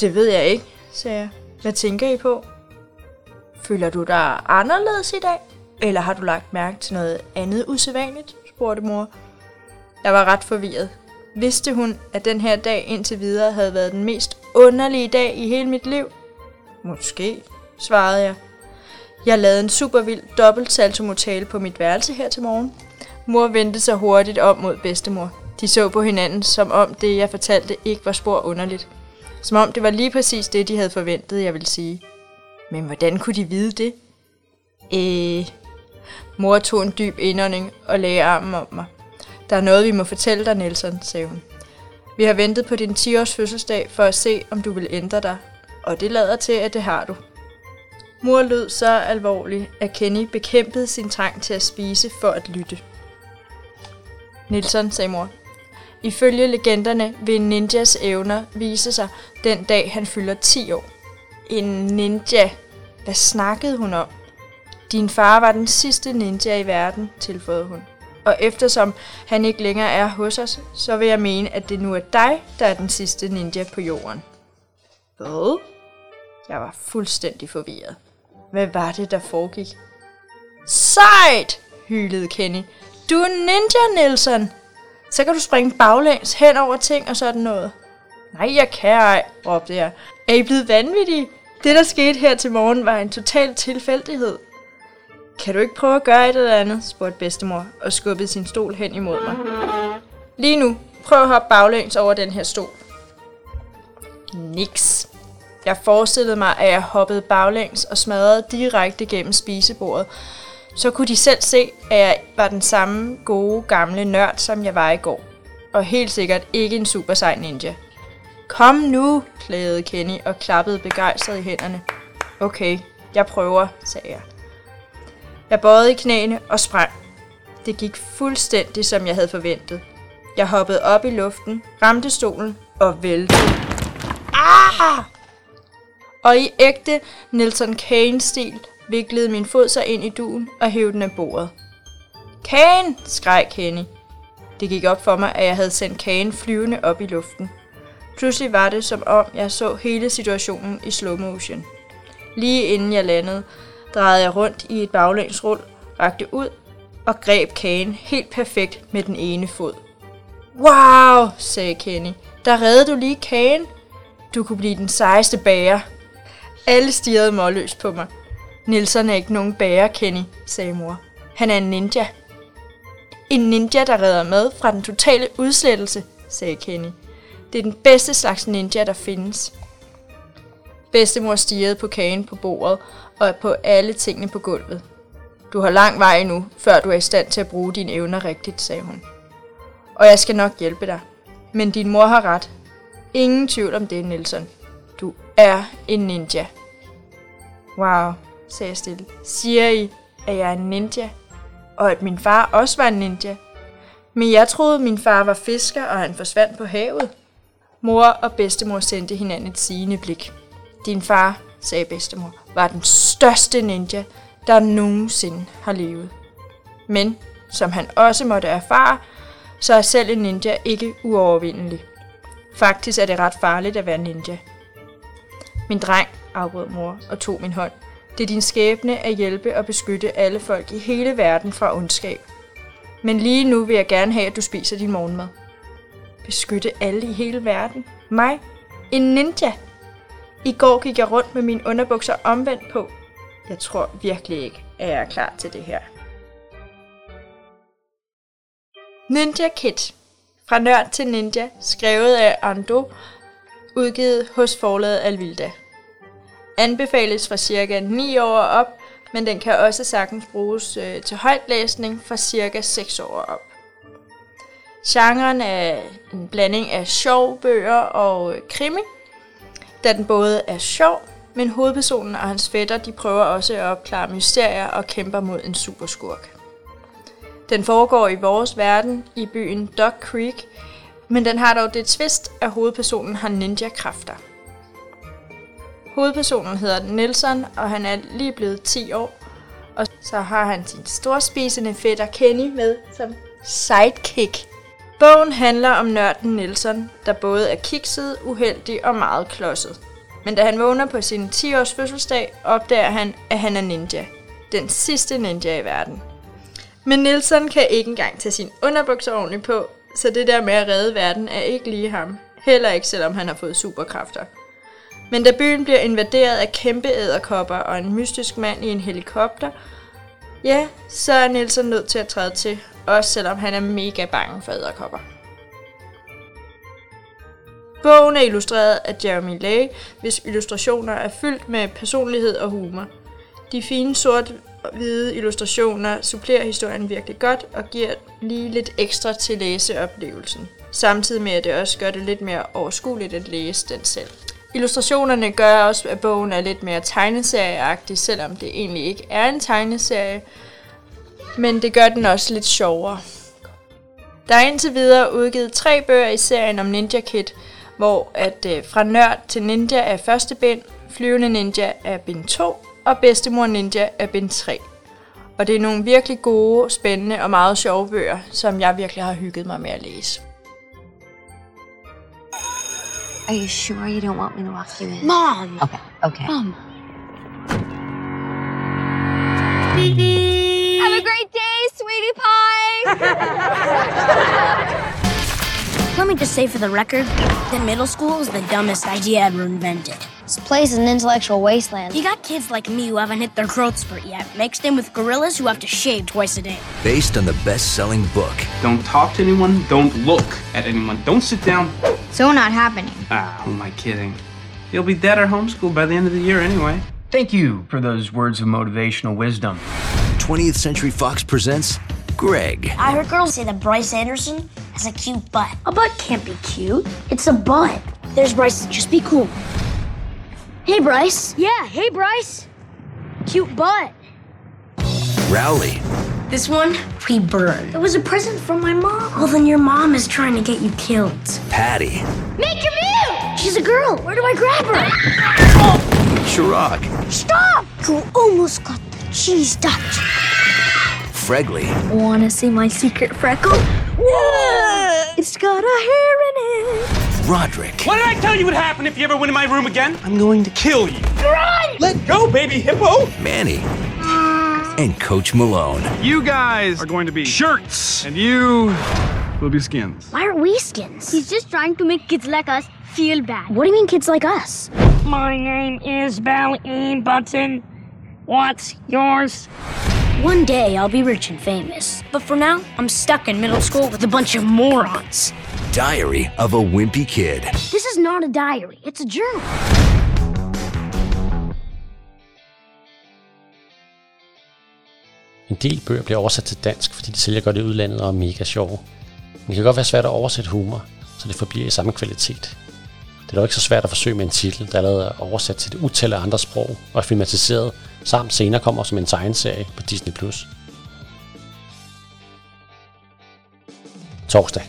Det ved jeg ikke, sagde jeg. Hvad tænker I på? Føler du dig anderledes i dag? Eller har du lagt mærke til noget andet usædvanligt? spurgte mor. Jeg var ret forvirret. Vidste hun, at den her dag indtil videre havde været den mest underlige dag i hele mit liv? Måske, svarede jeg. Jeg lavede en super vild dobbelt saltomortale på mit værelse her til morgen. Mor vendte sig hurtigt om mod bedstemor. De så på hinanden, som om det, jeg fortalte, ikke var spor underligt. Som om det var lige præcis det, de havde forventet, jeg ville sige. Men hvordan kunne de vide det? Øh... Mor tog en dyb indånding og lagde armen om mig. Der er noget, vi må fortælle dig, Nelson, sagde hun. Vi har ventet på din 10-års fødselsdag for at se, om du vil ændre dig. Og det lader til, at det har du. Mor lød så alvorlig, at Kenny bekæmpede sin trang til at spise for at lytte. Nilsson, sagde mor. Ifølge legenderne vil ninjas evner vise sig den dag, han fylder 10 år. En ninja. Hvad snakkede hun om? Din far var den sidste ninja i verden, tilføjede hun. Og eftersom han ikke længere er hos os, så vil jeg mene, at det nu er dig, der er den sidste ninja på jorden. Hvad? Jeg var fuldstændig forvirret. Hvad var det, der foregik? Sejt! hylede Kenny. Du er ninja, Nelson! Så kan du springe baglæns hen over ting og sådan noget. Nej, jeg kan ej, råbte jeg. Er I blevet vanvittige? Det, der skete her til morgen, var en total tilfældighed. Kan du ikke prøve at gøre et eller andet, spurgte bedstemor og skubbede sin stol hen imod mig. Lige nu, prøv at hoppe baglæns over den her stol. Niks. Jeg forestillede mig, at jeg hoppede baglæns og smadrede direkte gennem spisebordet. Så kunne de selv se, at jeg var den samme gode gamle nørd, som jeg var i går. Og helt sikkert ikke en super sej ninja. Kom nu, klagede Kenny og klappede begejstret i hænderne. Okay, jeg prøver, sagde jeg. Jeg bøjede i knæene og sprang. Det gik fuldstændig, som jeg havde forventet. Jeg hoppede op i luften, ramte stolen og væltede. Ah! Og i ægte Nelson Kane-stil viklede min fod sig ind i duen og hævde den af bordet. Kane! skreg Kenny. Det gik op for mig, at jeg havde sendt Kane flyvende op i luften. Pludselig var det, som om jeg så hele situationen i slow motion. Lige inden jeg landede, drejede jeg rundt i et baglænsrull, rakte ud og greb Kane helt perfekt med den ene fod. Wow, sagde Kenny. Der reddede du lige Kane. Du kunne blive den sejeste bager. Alle stirrede målløs på mig. Nielsen er ikke nogen bærer, Kenny, sagde mor. Han er en ninja. En ninja, der redder med fra den totale udslettelse, sagde Kenny. Det er den bedste slags ninja, der findes. Bedstemor stirrede på kagen på bordet og på alle tingene på gulvet. Du har lang vej endnu, før du er i stand til at bruge dine evner rigtigt, sagde hun. Og jeg skal nok hjælpe dig. Men din mor har ret. Ingen tvivl om det, Nelson. Du er en ninja. Wow, sagde jeg stille. Siger I, at jeg er en ninja? Og at min far også var en ninja? Men jeg troede, min far var fisker, og han forsvandt på havet. Mor og bedstemor sendte hinanden et sigende blik. Din far, sagde bedstemor, var den største ninja, der nogensinde har levet. Men, som han også måtte erfare, så er selv en ninja ikke uovervindelig. Faktisk er det ret farligt at være ninja. Min dreng, afbrød mor og tog min hånd. Det er din skæbne at hjælpe og beskytte alle folk i hele verden fra ondskab. Men lige nu vil jeg gerne have, at du spiser din morgenmad. Beskytte alle i hele verden? Mig? En ninja? I går gik jeg rundt med mine underbukser omvendt på. Jeg tror virkelig ikke, at jeg er klar til det her. Ninja Kid. Fra nørd til ninja, skrevet af Ando, udgivet hos forlaget Alvilda. Anbefales fra cirka 9 år op, men den kan også sagtens bruges øh, til højtlæsning fra cirka 6 år op. Genren er en blanding af sjov bøger og øh, krimi, da den både er sjov, men hovedpersonen og hans fætter de prøver også at opklare mysterier og kæmper mod en superskurk. Den foregår i vores verden i byen Duck Creek, men den har dog det twist, at hovedpersonen har ninja-kræfter. Hovedpersonen hedder Nelson, og han er lige blevet 10 år, og så har han sin storspisende fætter Kenny med som sidekick. Bogen handler om nørden Nelson, der både er kikset, uheldig og meget klodset. Men da han vågner på sin 10-års fødselsdag, opdager han, at han er ninja. Den sidste ninja i verden. Men Nelson kan ikke engang tage sin underbukser ordentligt på, så det der med at redde verden er ikke lige ham. Heller ikke selvom han har fået superkræfter. Men da byen bliver invaderet af kæmpe æderkopper og en mystisk mand i en helikopter, ja, så er Nelson nødt til at træde til, også selvom han er mega bange for æderkopper. Bogen er illustreret af Jeremy Lay, hvis illustrationer er fyldt med personlighed og humor. De fine sort-hvide illustrationer supplerer historien virkelig godt og giver lige lidt ekstra til læseoplevelsen. Samtidig med, at det også gør det lidt mere overskueligt at læse den selv. Illustrationerne gør også, at bogen er lidt mere tegneserieagtig, selvom det egentlig ikke er en tegneserie. Men det gør den også lidt sjovere. Der er indtil videre udgivet tre bøger i serien om Ninja Kid, hvor at øh, fra nørd til ninja er første bind, flyvende ninja er bind 2, og bedstemor ninja er bind 3. Og det er nogle virkelig gode, spændende og meget sjove bøger, som jeg virkelig har hygget mig med at læse. Are you sure you don't want me to walk you in? Mom! Okay, okay. Mom. Have a great day, sweetie pie! Let me just say for the record that middle school is the dumbest idea ever invented. This place is an intellectual wasteland. You got kids like me who haven't hit their growth spurt yet, mixed in with gorillas who have to shave twice a day. Based on the best selling book. Don't talk to anyone, don't look at anyone, don't sit down. So not happening. Ah, who am I kidding? You'll be dead or homeschooled by the end of the year anyway. Thank you for those words of motivational wisdom. 20th Century Fox presents Greg. I heard girls say that Bryce Anderson has a cute butt. A butt can't be cute. It's a butt. There's Bryce. Just be cool. Hey, Bryce. Yeah, hey, Bryce. Cute butt. Rowley. This one, we burned. It was a present from my mom. Well, then your mom is trying to get you killed. Patty. Make your move! She's a girl. Where do I grab her? Chirac. Stop! You almost got the cheese touch. Fregley. Wanna see my secret freckle? Whoa! It's got a hair in it. Roderick. What did I tell you would happen if you ever went in my room again? I'm going to kill you. Run! Let go, baby hippo! Manny. And Coach Malone. You guys are going to be shirts, and you will be skins. Why aren't we skins? He's just trying to make kids like us feel bad. What do you mean kids like us? My name is Ballin Button. What's yours? One day I'll be rich and famous. But for now, I'm stuck in middle school with a bunch of morons. Diary of a Wimpy Kid. This is not a diary, it's a journal. En del bøger bliver oversat til dansk, fordi de sælger godt i udlandet og er mega sjove. Men det kan godt være svært at oversætte humor, så det forbliver i samme kvalitet. Det er dog ikke så svært at forsøge med en titel, der allerede er oversat til et utal af andre sprog og er filmatiseret, samt senere kommer som en tegneserie på Disney+. Torsdag.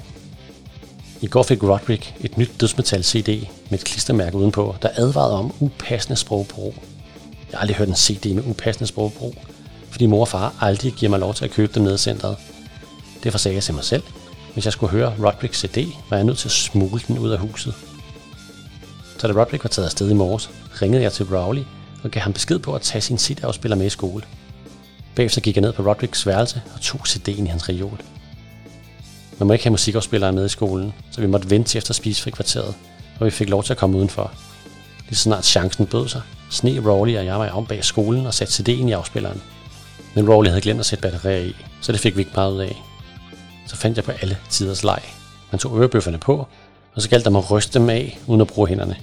I går fik Roderick et nyt dødsmetal CD med et klistermærke udenpå, der advarede om upassende sprogbrug. Jeg har aldrig hørt en CD med upassende sprogbrug, fordi mor og far aldrig giver mig lov til at købe dem nede i centret. Derfor sagde jeg til mig selv, hvis jeg skulle høre Rodricks CD, var jeg nødt til at smule den ud af huset. Så da Roderick var taget afsted i morges, ringede jeg til Rowley og gav ham besked på at tage sin CD-afspiller med i skole. Bagefter gik jeg ned på Rodricks værelse og tog CD'en i hans reol. Man må ikke have musikafspillere med i skolen, så vi måtte vente til efter spisefri kvarteret, og vi fik lov til at komme udenfor. Lige så snart chancen bød sig, sne Rowley og jeg mig om bag skolen og satte CD'en i afspilleren. Men Rowley havde glemt at sætte batterier i, så det fik vi ikke meget ud af. Så fandt jeg på alle tiders leg. Man tog ørebøfferne på, og så galt der mig at ryste dem af, uden at bruge hænderne.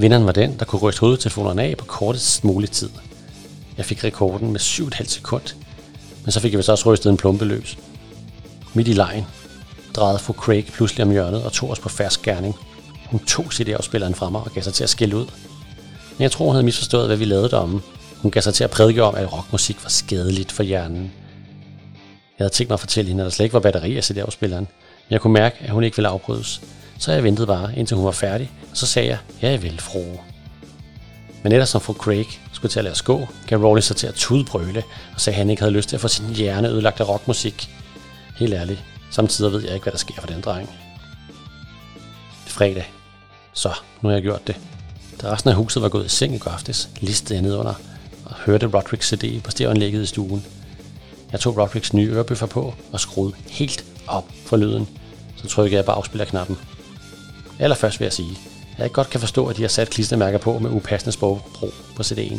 Vinderen var den, der kunne ryste hovedtelefonerne af på kortest mulig tid. Jeg fik rekorden med 7,5 sekund, men så fik jeg vist også rystet en plumpe løs. Midt i lejen drejede fru Craig pludselig om hjørnet og tog os på færsk gerning. Hun tog sit afspilleren fra mig og gav sig til at skille ud. Men jeg tror, hun havde misforstået, hvad vi lavede deromme. Hun gav sig til at prædike om, at rockmusik var skadeligt for hjernen. Jeg havde tænkt mig at fortælle hende, at der slet ikke var batteri af CD-afspilleren. Men jeg kunne mærke, at hun ikke ville afbrydes. Så jeg ventede bare, indtil hun var færdig, og så sagde jeg, ja, jeg vil, fru. Men ellers som fru Craig skulle til at lade os gå, gav Rowling sig til at tudbrøle og sagde, at han ikke havde lyst til at få sin hjerne ødelagt af rockmusik. Helt ærligt, samtidig ved jeg ikke, hvad der sker for den dreng. Det er fredag. Så, nu har jeg gjort det. Da resten af huset var gået i seng i går aftes, listede jeg ned under og hørte Rodricks CD på stereoanlægget i stuen. Jeg tog Rodricks nye ørebøffer på og skruede helt op for lyden. Så trykkede jeg på afspillerknappen. Allerførst vil jeg sige, at jeg godt kan forstå, at de har sat klistermærker på med upassende sprogbrug på CD'en.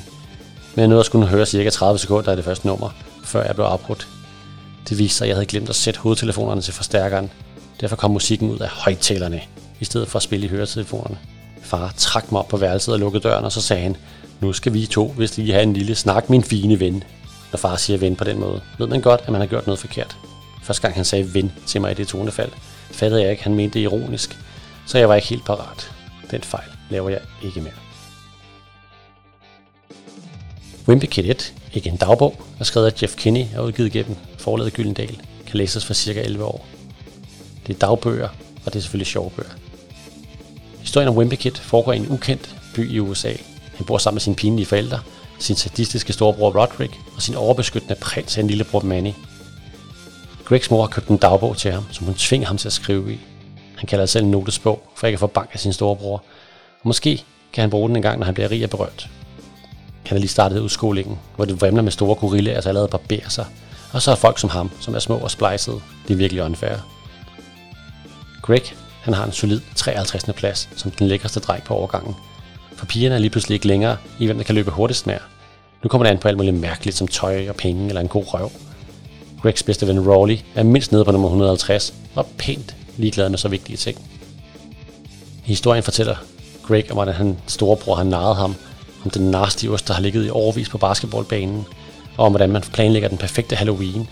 Men jeg nåede at skulle høre cirka 30 sekunder af det første nummer, før jeg blev afbrudt. Det viste sig, at jeg havde glemt at sætte hovedtelefonerne til forstærkeren. Derfor kom musikken ud af højtalerne, i stedet for at spille i høretelefonerne. Far trak mig op på værelset og lukkede døren, og så sagde han, nu skal vi to, hvis lige have en lille snak, min fine ven. Når far siger ven på den måde, ved man godt, at man har gjort noget forkert. Første gang han sagde ven til mig i det tonefald, fattede jeg ikke, han mente det ironisk, så jeg var ikke helt parat. Den fejl laver jeg ikke mere. Wimpy Kid 1, ikke en dagbog, er skrevet af Jeff Kinney og udgivet gennem forladet Gyldendal, kan læses for cirka 11 år. Det er dagbøger, og det er selvfølgelig sjove bøger. Historien om Wimpy Kid foregår i en ukendt by i USA. Han bor sammen med sine pinlige forældre, sin sadistiske storebror Roderick og sin overbeskyttende prins af en lillebror Manny. Gregs mor har købt en dagbog til ham, som hun tvinger ham til at skrive i. Han kalder det selv en notesbog, for ikke at få bank af sin storebror. Og måske kan han bruge den en gang, når han bliver rig og berømt. Han har lige startet udskolingen, hvor det vrimler med store gorillaer, der allerede barberer sig. Og så er folk som ham, som er små og splicede. Det er virkelig unfair. Greg han har en solid 53. plads som den lækreste dreng på overgangen. For pigerne er lige pludselig ikke længere i, hvem der kan løbe hurtigst nær. Nu kommer det an på alt muligt mærkeligt som tøj og penge eller en god røv. Gregs bedste ven Rawley er mindst nede på nummer 150 og pænt ligeglade med så vigtige ting. Historien fortæller Greg om, hvordan han storebror har narret ham, om den nasty ost, der har ligget i overvis på basketballbanen, og om hvordan man planlægger den perfekte Halloween.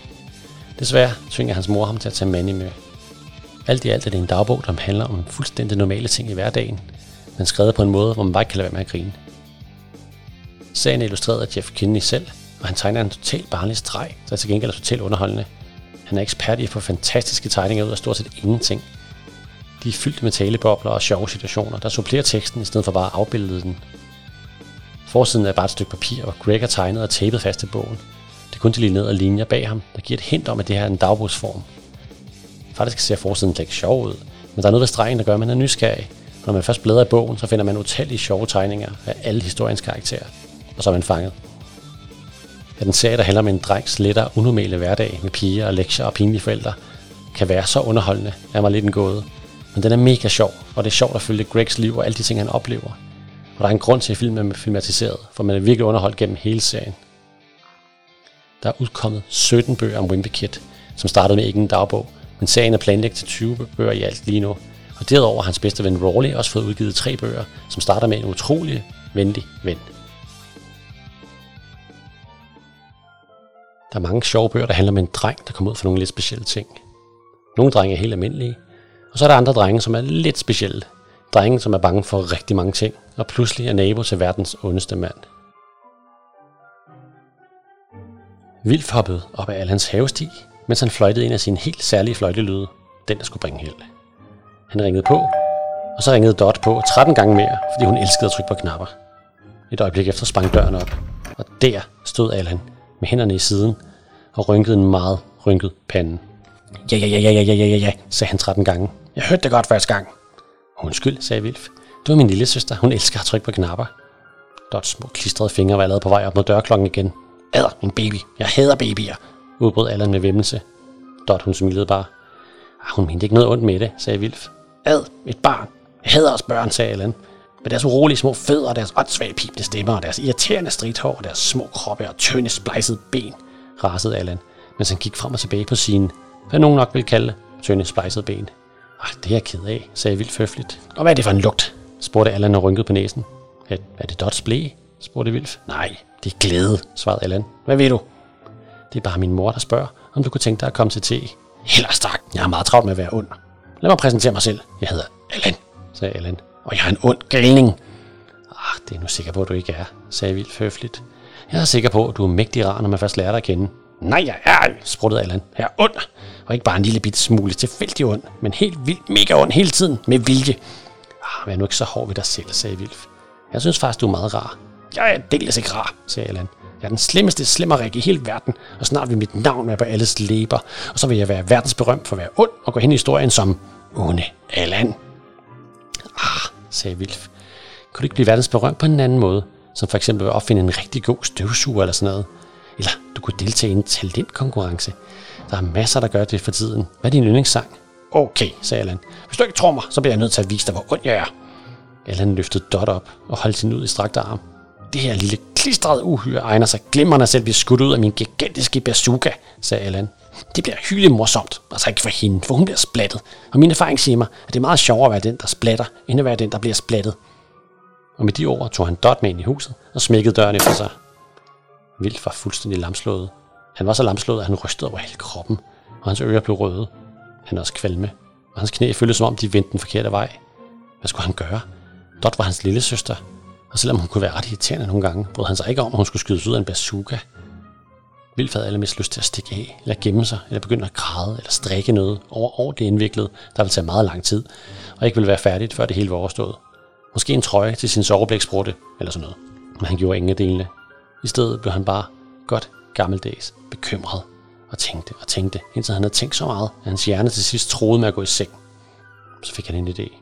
Desværre tvinger hans mor ham til at tage Manny med. Alt i alt er det en dagbog, der handler om fuldstændig normale ting i hverdagen, men skrevet på en måde, hvor man bare ikke kan lade være med at grine. Sagen er illustreret af Jeff Kinney selv, og han tegner en totalt barnlig streg, der til gengæld er totalt underholdende. Han er ekspert i at få fantastiske tegninger ud af stort set ingenting. De er fyldt med talebobler og sjove situationer, der supplerer teksten i stedet for bare at afbilde den. Forsiden er bare et stykke papir, hvor Greg er tegnet og tapet fast til bogen. Det er kun de ned og linjer bag ham, der giver et hint om, at det her er en dagbogsform. Faktisk ser forsiden slet ikke sjov ud, men der er noget ved stregen, der gør, at man er nysgerrig. Når man først bladrer i bogen, så finder man utallige sjove tegninger af alle historiens karakterer, og så er man fanget. At den serie, der handler om en drengs lettere unormale hverdag med piger og lektier og pinlige forældre, kan være så underholdende, er mig lidt en gåde. Men den er mega sjov, og det er sjovt at følge Gregs liv og alle de ting, han oplever. Og der er en grund til, at filmen er filmatiseret, for man er virkelig underholdt gennem hele serien. Der er udkommet 17 bøger om Wimpy Kid, som startede med ikke en dagbog, men serien er planlagt til 20 bøger i alt lige nu. Og derudover har hans bedste ven Rawley også fået udgivet tre bøger, som starter med en utrolig venlig ven. Der er mange sjove bøger, der handler om en dreng, der kommer ud for nogle lidt specielle ting. Nogle drenge er helt almindelige, og så er der andre drenge, som er lidt specielle. Drenge, som er bange for rigtig mange ting, og pludselig er nabo til verdens ondeste mand. Vildt hoppede op af Allans havesti, mens han fløjtede en af sine helt særlige fløjtelyde, den der skulle bringe held. Han ringede på, og så ringede Dot på 13 gange mere, fordi hun elskede at trykke på knapper. Et øjeblik efter sprang døren op, og der stod Allan med hænderne i siden og rynkede en meget rynket pande. Ja, ja, ja, ja, ja, ja, ja, ja, sagde han 13 gange. Jeg hørte det godt første gang. Undskyld, sagde Vilf. Du er min lille søster. Hun elsker at trykke på knapper. Dots små klistrede fingre var allerede på vej op mod dørklokken igen. Æder, min baby. Jeg hader babyer, udbrød Allan med vemmelse. Dot, hun smilede bare. Ah, hun mente ikke noget ondt med det, sagde Vilf. Ad, et barn. Jeg hader også børn, sagde Allan. Med deres urolige små fødder, deres åndssvage pipende stemmer, og deres irriterende stridthår, og deres små kroppe og tynde splejsede ben, rasede Allan, mens han gik frem og tilbage på sine, hvad nogen nok vil kalde, tynde splejsede ben. Ej, det er jeg ked af, sagde Vildt føfligt. Og hvad er det for en lugt? spurgte Allan og rynkede på næsen. Er, er det Dots blæ? spurgte Vilf. Nej, det er glæde, svarede Allan. Hvad ved du? Det er bare min mor, der spørger, om du kunne tænke dig at komme til te. Ellers tak, jeg har meget travlt med at være ond. Lad mig præsentere mig selv. Jeg hedder Allan, sagde Allan. Og jeg er en ond galning. Ah, det er nu sikker på, at du ikke er, sagde Vildt høfligt. Jeg er sikker på, at du er mægtig rar, når man først lærer dig at kende. Nej, jeg er, spruttede Allan. Jeg er ond. Og ikke bare en lille bit smule tilfældig ond, men helt vildt mega ond hele tiden, med vilje. Ah, vær nu ikke så hård ved dig selv, sagde Vilf. Jeg synes faktisk, du er meget rar. Jeg er dels ikke rar, sagde Allan. Jeg er den slemmeste slemmerik i hele verden, og snart vil mit navn være på alles læber, og så vil jeg være verdensberømt for at være ond og gå hen i historien som onde Allan. Ah, sagde Vilf. Kunne du ikke blive verdensberømt på en anden måde, som for eksempel at opfinde en rigtig god støvsuger eller sådan noget? Eller du kunne deltage i en talentkonkurrence. Der er masser, der gør det for tiden. Hvad er din yndlingssang? Okay, sagde Allan. Hvis du ikke tror mig, så bliver jeg nødt til at vise dig, hvor ond jeg er. Allan løftede Dot op og holdt hende ud i strakte arm. Det her lille klistrede uhyre egner sig glimrende selv blive skudt ud af min gigantiske bazooka, sagde Allan. Det bliver hyggeligt morsomt, altså ikke for hende, for hun bliver splattet. Og min erfaring siger mig, at det er meget sjovere at være den, der splatter, end at være den, der bliver splattet. Og med de ord tog han Dot med ind i huset og smækkede døren efter sig. Vildt var fuldstændig lamslået. Han var så lamslået, at han rystede over hele kroppen, og hans ører blev røde. Han er også kvalme, og hans knæ føltes som om, de vendte den forkerte vej. Hvad skulle han gøre? Dot var hans lille søster, og selvom hun kunne være ret irriterende nogle gange, brød han sig ikke om, at hun skulle skydes ud af en bazooka. Vildt havde allermest lyst til at stikke af, eller gemme sig, eller begynde at græde, eller strikke noget over, år det indviklede, der vil tage meget lang tid, og ikke vil være færdigt, før det hele var overstået. Måske en trøje til sin soveblæksprutte, eller sådan noget. Men han gjorde ingen af delene. I stedet blev han bare godt gammeldags bekymret, og tænkte og tænkte, indtil han havde tænkt så meget, at hans hjerne til sidst troede med at gå i seng. Så fik han en idé.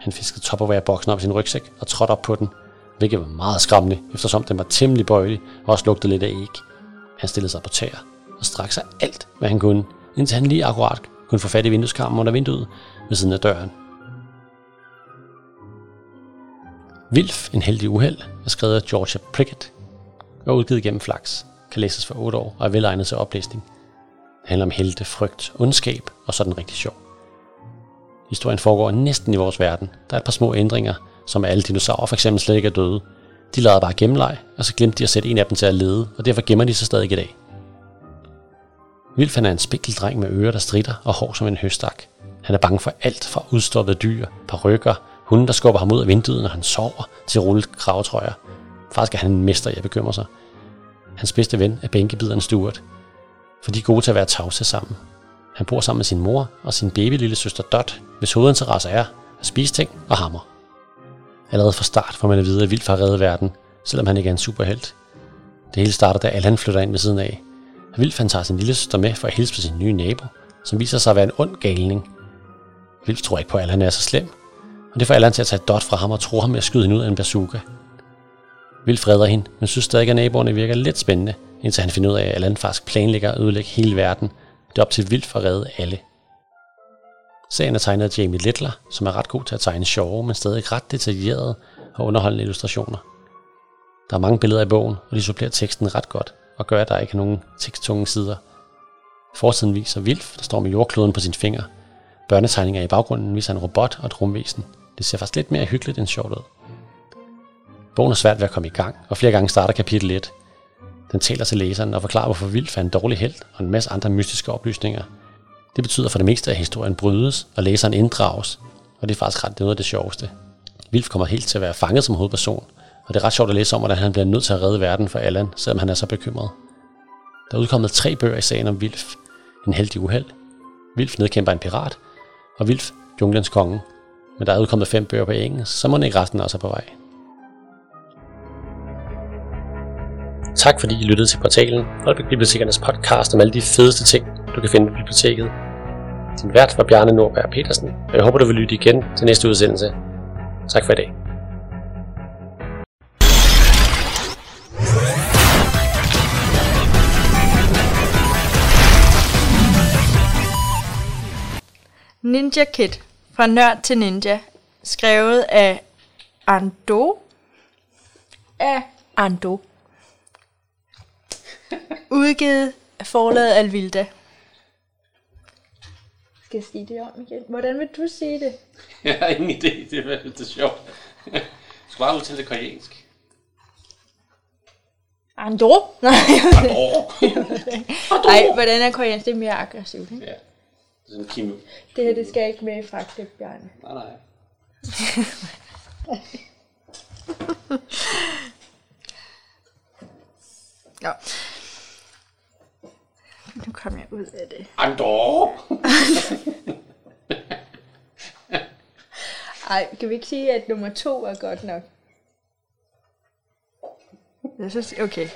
Han fiskede Tupperware-boksen op i sin rygsæk og trådte op på den, hvilket var meget skræmmende, eftersom den var temmelig bøjelig og også lugtede lidt af æg. Han stillede sig på tæer og strak sig alt, hvad han kunne, indtil han lige akkurat kunne få fat i vindueskarmen under vinduet ved siden af døren. Vilf, en heldig uheld, er skrevet af Georgia Prickett og udgivet gennem Flax, kan læses for 8 år og er velegnet til oplæsning. Det handler om helte, frygt, ondskab og sådan rigtig sjov. Historien foregår næsten i vores verden. Der er et par små ændringer, som alle dinosaurer for eksempel slet ikke er døde, de lavede bare gennemleg, og så glemte de at sætte en af dem til at lede, og derfor gemmer de sig stadig i dag. Vilfan er en spinkel dreng med ører, der stritter og hår som en høstak. Han er bange for alt fra udstoppede dyr, parrykker, hunde, der skubber ham ud af vinduet, når han sover, til rullet kravtrøjer. Faktisk er han en mester jeg bekymrer sig. Hans bedste ven er bænkebideren Stuart, for de er gode til at være tavse sammen. Han bor sammen med sin mor og sin baby lille søster Dot, hvis hovedinteresse er at spise ting og hammer. Allerede fra start får man at vide, at Vildt har reddet verden, selvom han ikke er en superhelt. Det hele starter, da Allan flytter ind ved siden af. Vildt han tager sin lille søster med for at hilse på sin nye nabo, som viser sig at være en ond galning. Vildt tror ikke på, at Allan er så slem, og det får Allan til at tage Dot fra ham og tror ham med at skyde hende ud af en bazooka. Vildt freder hende, men synes stadig, at naboerne virker lidt spændende, indtil han finder ud af, at Allan faktisk planlægger at ødelægge hele verden. Det er op til Vildt for at redde alle. Serien er tegnet af Jamie Littler, som er ret god til at tegne sjove, men stadig ret detaljerede og underholdende illustrationer. Der er mange billeder i bogen, og de supplerer teksten ret godt, og gør, at der ikke er nogen teksttunge sider. Forsiden viser Vilf, der står med jordkloden på sin finger. Børnetegninger i baggrunden viser en robot og et rumvæsen. Det ser faktisk lidt mere hyggeligt end sjovt ud. Bogen er svært ved at komme i gang, og flere gange starter kapitel 1. Den taler til læseren og forklarer, hvorfor Vilf er en dårlig held og en masse andre mystiske oplysninger. Det betyder for det meste, at historien brydes, og læseren inddrages, og det er faktisk ret noget af det sjoveste. Vilf kommer helt til at være fanget som hovedperson, og det er ret sjovt at læse om, hvordan han bliver nødt til at redde verden for Allan, selvom han er så bekymret. Der er udkommet tre bøger i sagen om Vilf. En heldig uheld, Vilf nedkæmper en pirat, og Vilf, junglens konge. Men der er udkommet fem bøger på engelsk, så må ikke resten også er på vej. Tak fordi I lyttede til portalen Holbæk Bibliotekernes podcast om alle de fedeste ting, du kan finde på biblioteket. Din vært var Bjarne Nordberg Petersen, og jeg håber, du vil lytte igen til næste udsendelse. Tak for i dag. Ninja Kid fra nørd til ninja, skrevet af Ando. Af Ando. Udgivet af forlaget Alvilda. Skal jeg sige det om igen? Hvordan vil du sige det? Jeg har ingen idé, det er lidt sjovt. Du skal bare udtale det koreansk. Ando? Nej, Nej, hvordan er koreansk? Det er mere aggressivt, ikke? Ja. Det er sådan Kim. Det her, det skal ikke med i fragtklip, Bjarne. Nej, nej. Nå. Nu kommer jeg ud af det. Andor! Ej, kan vi ikke sige, at nummer to er godt nok? Jeg synes, okay.